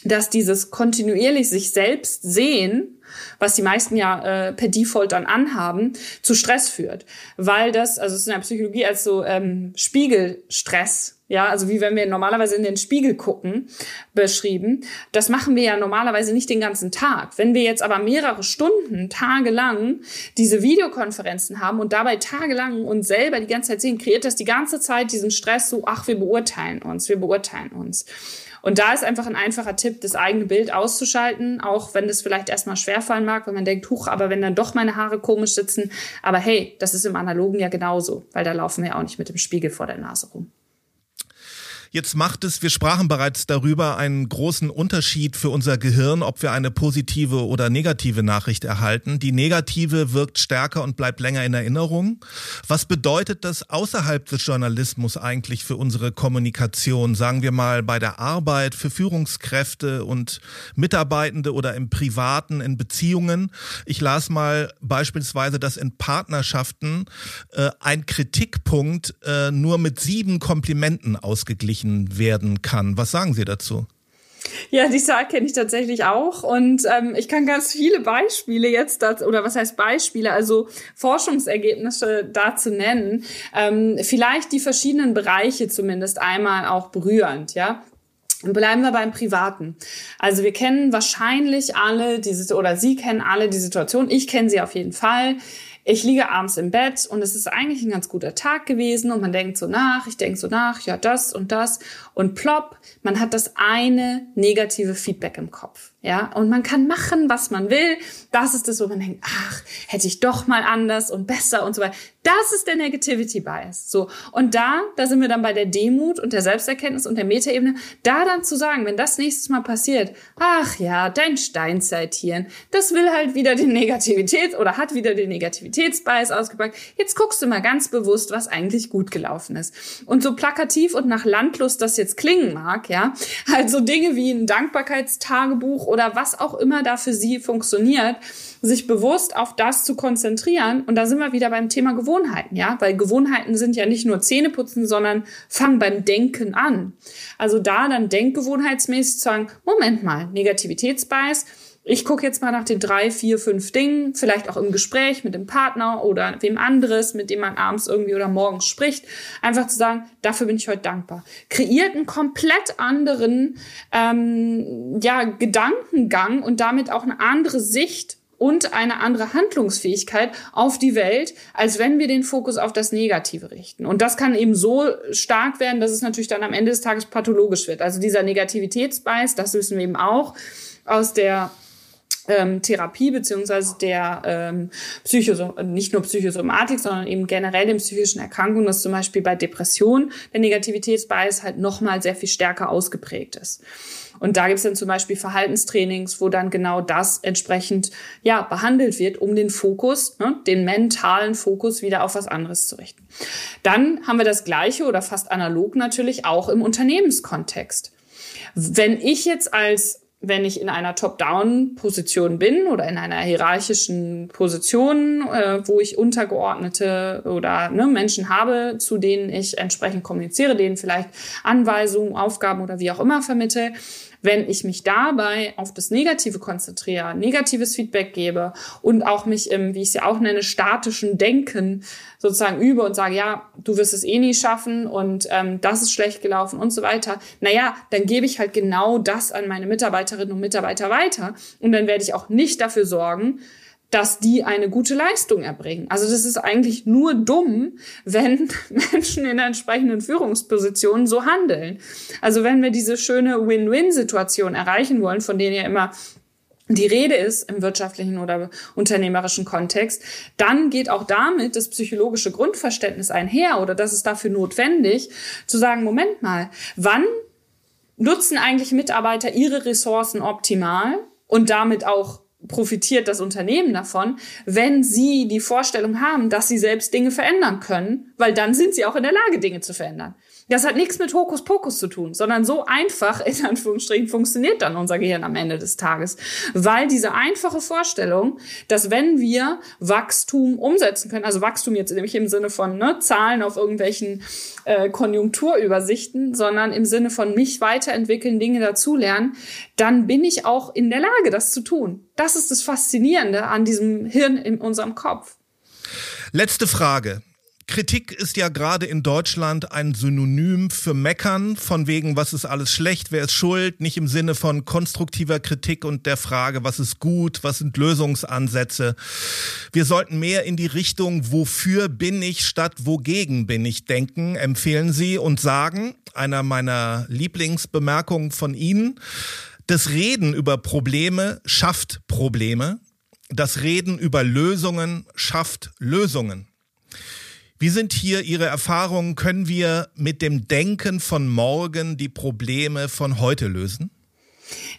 dass dieses kontinuierlich sich selbst sehen, was die meisten ja äh, per Default dann anhaben, zu Stress führt. Weil das, also es ist in der Psychologie als so ähm, Spiegelstress ja, also wie wenn wir normalerweise in den Spiegel gucken, beschrieben. Das machen wir ja normalerweise nicht den ganzen Tag. Wenn wir jetzt aber mehrere Stunden, tagelang diese Videokonferenzen haben und dabei tagelang uns selber die ganze Zeit sehen, kreiert das die ganze Zeit diesen Stress so, ach, wir beurteilen uns, wir beurteilen uns. Und da ist einfach ein einfacher Tipp, das eigene Bild auszuschalten, auch wenn das vielleicht erstmal schwerfallen mag, wenn man denkt, huch, aber wenn dann doch meine Haare komisch sitzen. Aber hey, das ist im Analogen ja genauso, weil da laufen wir auch nicht mit dem Spiegel vor der Nase rum. Jetzt macht es, wir sprachen bereits darüber, einen großen Unterschied für unser Gehirn, ob wir eine positive oder negative Nachricht erhalten. Die negative wirkt stärker und bleibt länger in Erinnerung. Was bedeutet das außerhalb des Journalismus eigentlich für unsere Kommunikation? Sagen wir mal bei der Arbeit, für Führungskräfte und Mitarbeitende oder im Privaten, in Beziehungen. Ich las mal beispielsweise, dass in Partnerschaften äh, ein Kritikpunkt äh, nur mit sieben Komplimenten ausgeglichen erreichen werden kann. Was sagen Sie dazu? Ja, die Zahl kenne ich tatsächlich auch und ähm, ich kann ganz viele Beispiele jetzt dazu, oder was heißt Beispiele, also Forschungsergebnisse dazu nennen. Ähm, vielleicht die verschiedenen Bereiche zumindest einmal auch berührend, ja. Bleiben wir beim Privaten. Also wir kennen wahrscheinlich alle diese, oder Sie kennen alle die Situation, ich kenne sie auf jeden Fall. Ich liege abends im Bett und es ist eigentlich ein ganz guter Tag gewesen und man denkt so nach, ich denke so nach, ja das und das und plopp, man hat das eine negative Feedback im Kopf. Ja, und man kann machen, was man will. Das ist das, wo man denkt, ach, hätte ich doch mal anders und besser und so weiter. Das ist der Negativity Bias. So. Und da, da sind wir dann bei der Demut und der Selbsterkenntnis und der Metaebene. Da dann zu sagen, wenn das nächstes Mal passiert, ach ja, dein Steinzeittieren, das will halt wieder den Negativität oder hat wieder den Negativitätsbias ausgepackt. Jetzt guckst du mal ganz bewusst, was eigentlich gut gelaufen ist. Und so plakativ und nach Landlust das jetzt klingen mag, ja, halt so Dinge wie ein Dankbarkeitstagebuch oder was auch immer da für sie funktioniert, sich bewusst auf das zu konzentrieren. Und da sind wir wieder beim Thema Gewohnheiten, ja, weil Gewohnheiten sind ja nicht nur Zähneputzen, sondern fangen beim Denken an. Also da dann denkgewohnheitsmäßig zu sagen, Moment mal, Negativitätsbias, ich gucke jetzt mal nach den drei, vier, fünf Dingen, vielleicht auch im Gespräch mit dem Partner oder wem anderes, mit dem man abends irgendwie oder morgens spricht, einfach zu sagen, dafür bin ich heute dankbar. Kreiert einen komplett anderen ähm, ja, Gedankengang und damit auch eine andere Sicht und eine andere Handlungsfähigkeit auf die Welt, als wenn wir den Fokus auf das Negative richten. Und das kann eben so stark werden, dass es natürlich dann am Ende des Tages pathologisch wird. Also dieser Negativitätsbeiß, das wissen wir eben auch aus der ähm, Therapie beziehungsweise der ähm, Psycho nicht nur Psychosomatik, sondern eben generell den psychischen Erkrankungen, dass zum Beispiel bei Depressionen der Negativitätsbias halt nochmal sehr viel stärker ausgeprägt ist. Und da gibt es dann zum Beispiel Verhaltenstrainings, wo dann genau das entsprechend ja behandelt wird, um den Fokus, ne, den mentalen Fokus wieder auf was anderes zu richten. Dann haben wir das Gleiche oder fast analog natürlich auch im Unternehmenskontext. Wenn ich jetzt als wenn ich in einer Top-Down-Position bin oder in einer hierarchischen Position, äh, wo ich Untergeordnete oder ne, Menschen habe, zu denen ich entsprechend kommuniziere, denen vielleicht Anweisungen, Aufgaben oder wie auch immer vermittle, wenn ich mich dabei auf das Negative konzentriere, negatives Feedback gebe und auch mich im, wie ich es ja auch nenne, statischen Denken sozusagen übe und sage, ja, du wirst es eh nie schaffen und ähm, das ist schlecht gelaufen und so weiter, naja, dann gebe ich halt genau das an meine Mitarbeiterinnen und Mitarbeiter weiter und dann werde ich auch nicht dafür sorgen, dass die eine gute Leistung erbringen. Also das ist eigentlich nur dumm, wenn Menschen in entsprechenden Führungspositionen so handeln. Also wenn wir diese schöne Win-Win-Situation erreichen wollen, von denen ja immer die Rede ist im wirtschaftlichen oder unternehmerischen Kontext, dann geht auch damit das psychologische Grundverständnis einher oder das ist dafür notwendig, zu sagen, Moment mal, wann nutzen eigentlich Mitarbeiter ihre Ressourcen optimal und damit auch profitiert das Unternehmen davon, wenn sie die Vorstellung haben, dass sie selbst Dinge verändern können, weil dann sind sie auch in der Lage, Dinge zu verändern. Das hat nichts mit Hokuspokus zu tun, sondern so einfach, in Anführungsstrichen, funktioniert dann unser Gehirn am Ende des Tages. Weil diese einfache Vorstellung, dass wenn wir Wachstum umsetzen können, also Wachstum jetzt nämlich im Sinne von ne, Zahlen auf irgendwelchen äh, Konjunkturübersichten, sondern im Sinne von mich weiterentwickeln, Dinge dazulernen, dann bin ich auch in der Lage, das zu tun. Das ist das Faszinierende an diesem Hirn in unserem Kopf. Letzte Frage. Kritik ist ja gerade in Deutschland ein Synonym für Meckern, von wegen, was ist alles schlecht, wer ist schuld, nicht im Sinne von konstruktiver Kritik und der Frage, was ist gut, was sind Lösungsansätze. Wir sollten mehr in die Richtung, wofür bin ich statt wogegen bin ich denken, empfehlen Sie und sagen, einer meiner Lieblingsbemerkungen von Ihnen, das Reden über Probleme schafft Probleme, das Reden über Lösungen schafft Lösungen. Wie sind hier Ihre Erfahrungen? Können wir mit dem Denken von morgen die Probleme von heute lösen?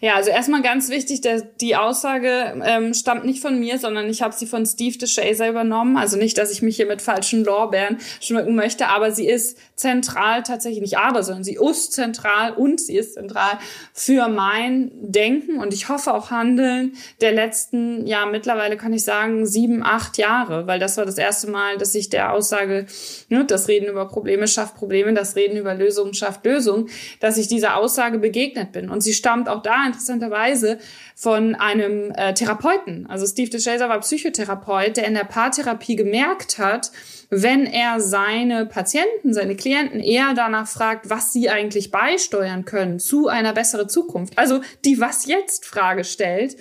Ja, also erstmal ganz wichtig, dass die Aussage ähm, stammt nicht von mir, sondern ich habe sie von Steve DeShazer übernommen. Also nicht, dass ich mich hier mit falschen Lorbeeren schmücken möchte, aber sie ist zentral tatsächlich nicht aber, sondern sie ist zentral und sie ist zentral für mein Denken und ich hoffe auch Handeln der letzten, ja mittlerweile kann ich sagen, sieben, acht Jahre, weil das war das erste Mal, dass ich der Aussage, ne, das Reden über Probleme schafft Probleme, das Reden über Lösungen schafft Lösungen, dass ich dieser Aussage begegnet bin. Und sie stammt auch da interessanterweise von einem äh, Therapeuten. Also Steve DeShazer war Psychotherapeut, der in der Paartherapie gemerkt hat, wenn er seine Patienten, seine Klienten eher danach fragt, was sie eigentlich beisteuern können zu einer besseren Zukunft, also die Was jetzt Frage stellt,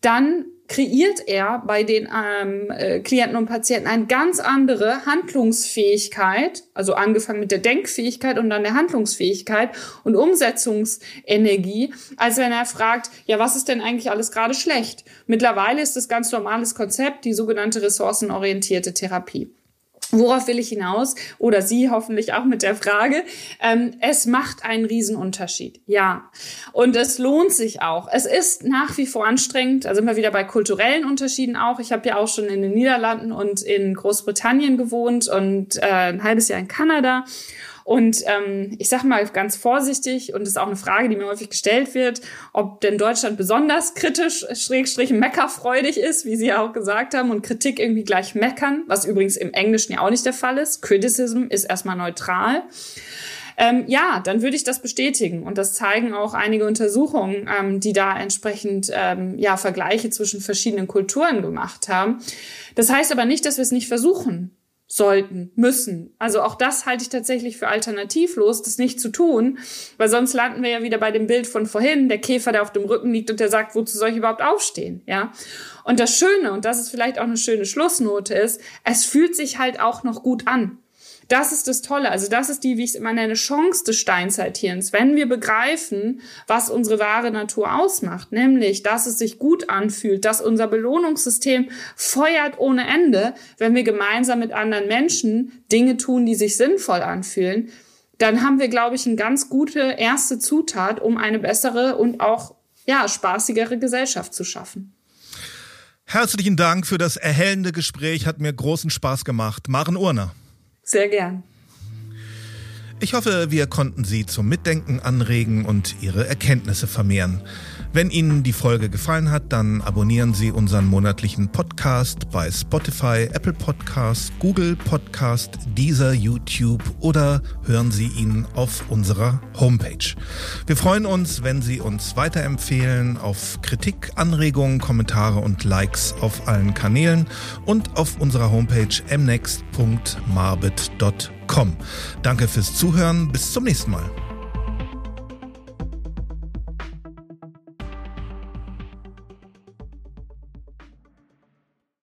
dann kreiert er bei den ähm, äh, Klienten und Patienten eine ganz andere Handlungsfähigkeit, also angefangen mit der Denkfähigkeit und dann der Handlungsfähigkeit und Umsetzungsenergie, als wenn er fragt, ja, was ist denn eigentlich alles gerade schlecht? Mittlerweile ist das ganz normales Konzept, die sogenannte ressourcenorientierte Therapie. Worauf will ich hinaus? Oder Sie hoffentlich auch mit der Frage. Ähm, es macht einen Riesenunterschied. Ja. Und es lohnt sich auch. Es ist nach wie vor anstrengend. Sind wir wieder bei kulturellen Unterschieden auch. Ich habe ja auch schon in den Niederlanden und in Großbritannien gewohnt und äh, ein halbes Jahr in Kanada. Und ähm, ich sage mal ganz vorsichtig, und das ist auch eine Frage, die mir häufig gestellt wird, ob denn Deutschland besonders kritisch, schrägstrich meckerfreudig ist, wie Sie ja auch gesagt haben, und Kritik irgendwie gleich meckern, was übrigens im Englischen ja auch nicht der Fall ist. Criticism ist erstmal neutral. Ähm, ja, dann würde ich das bestätigen. Und das zeigen auch einige Untersuchungen, ähm, die da entsprechend ähm, ja, Vergleiche zwischen verschiedenen Kulturen gemacht haben. Das heißt aber nicht, dass wir es nicht versuchen sollten, müssen. Also auch das halte ich tatsächlich für alternativlos, das nicht zu tun, weil sonst landen wir ja wieder bei dem Bild von vorhin, der Käfer, der auf dem Rücken liegt und der sagt, wozu soll ich überhaupt aufstehen, ja? Und das Schöne, und das ist vielleicht auch eine schöne Schlussnote ist, es fühlt sich halt auch noch gut an. Das ist das Tolle. Also das ist die, wie ich es immer nenne, Chance des Steinzeithirns. Wenn wir begreifen, was unsere wahre Natur ausmacht, nämlich, dass es sich gut anfühlt, dass unser Belohnungssystem feuert ohne Ende, wenn wir gemeinsam mit anderen Menschen Dinge tun, die sich sinnvoll anfühlen, dann haben wir, glaube ich, eine ganz gute erste Zutat, um eine bessere und auch ja, spaßigere Gesellschaft zu schaffen. Herzlichen Dank für das erhellende Gespräch, hat mir großen Spaß gemacht. Maren Urner. Sehr gern. Ich hoffe, wir konnten Sie zum Mitdenken anregen und Ihre Erkenntnisse vermehren. Wenn Ihnen die Folge gefallen hat, dann abonnieren Sie unseren monatlichen Podcast bei Spotify, Apple Podcast, Google Podcast, dieser YouTube oder hören Sie ihn auf unserer Homepage. Wir freuen uns, wenn Sie uns weiterempfehlen auf Kritik, Anregungen, Kommentare und Likes auf allen Kanälen und auf unserer Homepage mnext.marbit.com. Danke fürs Zuhören, bis zum nächsten Mal.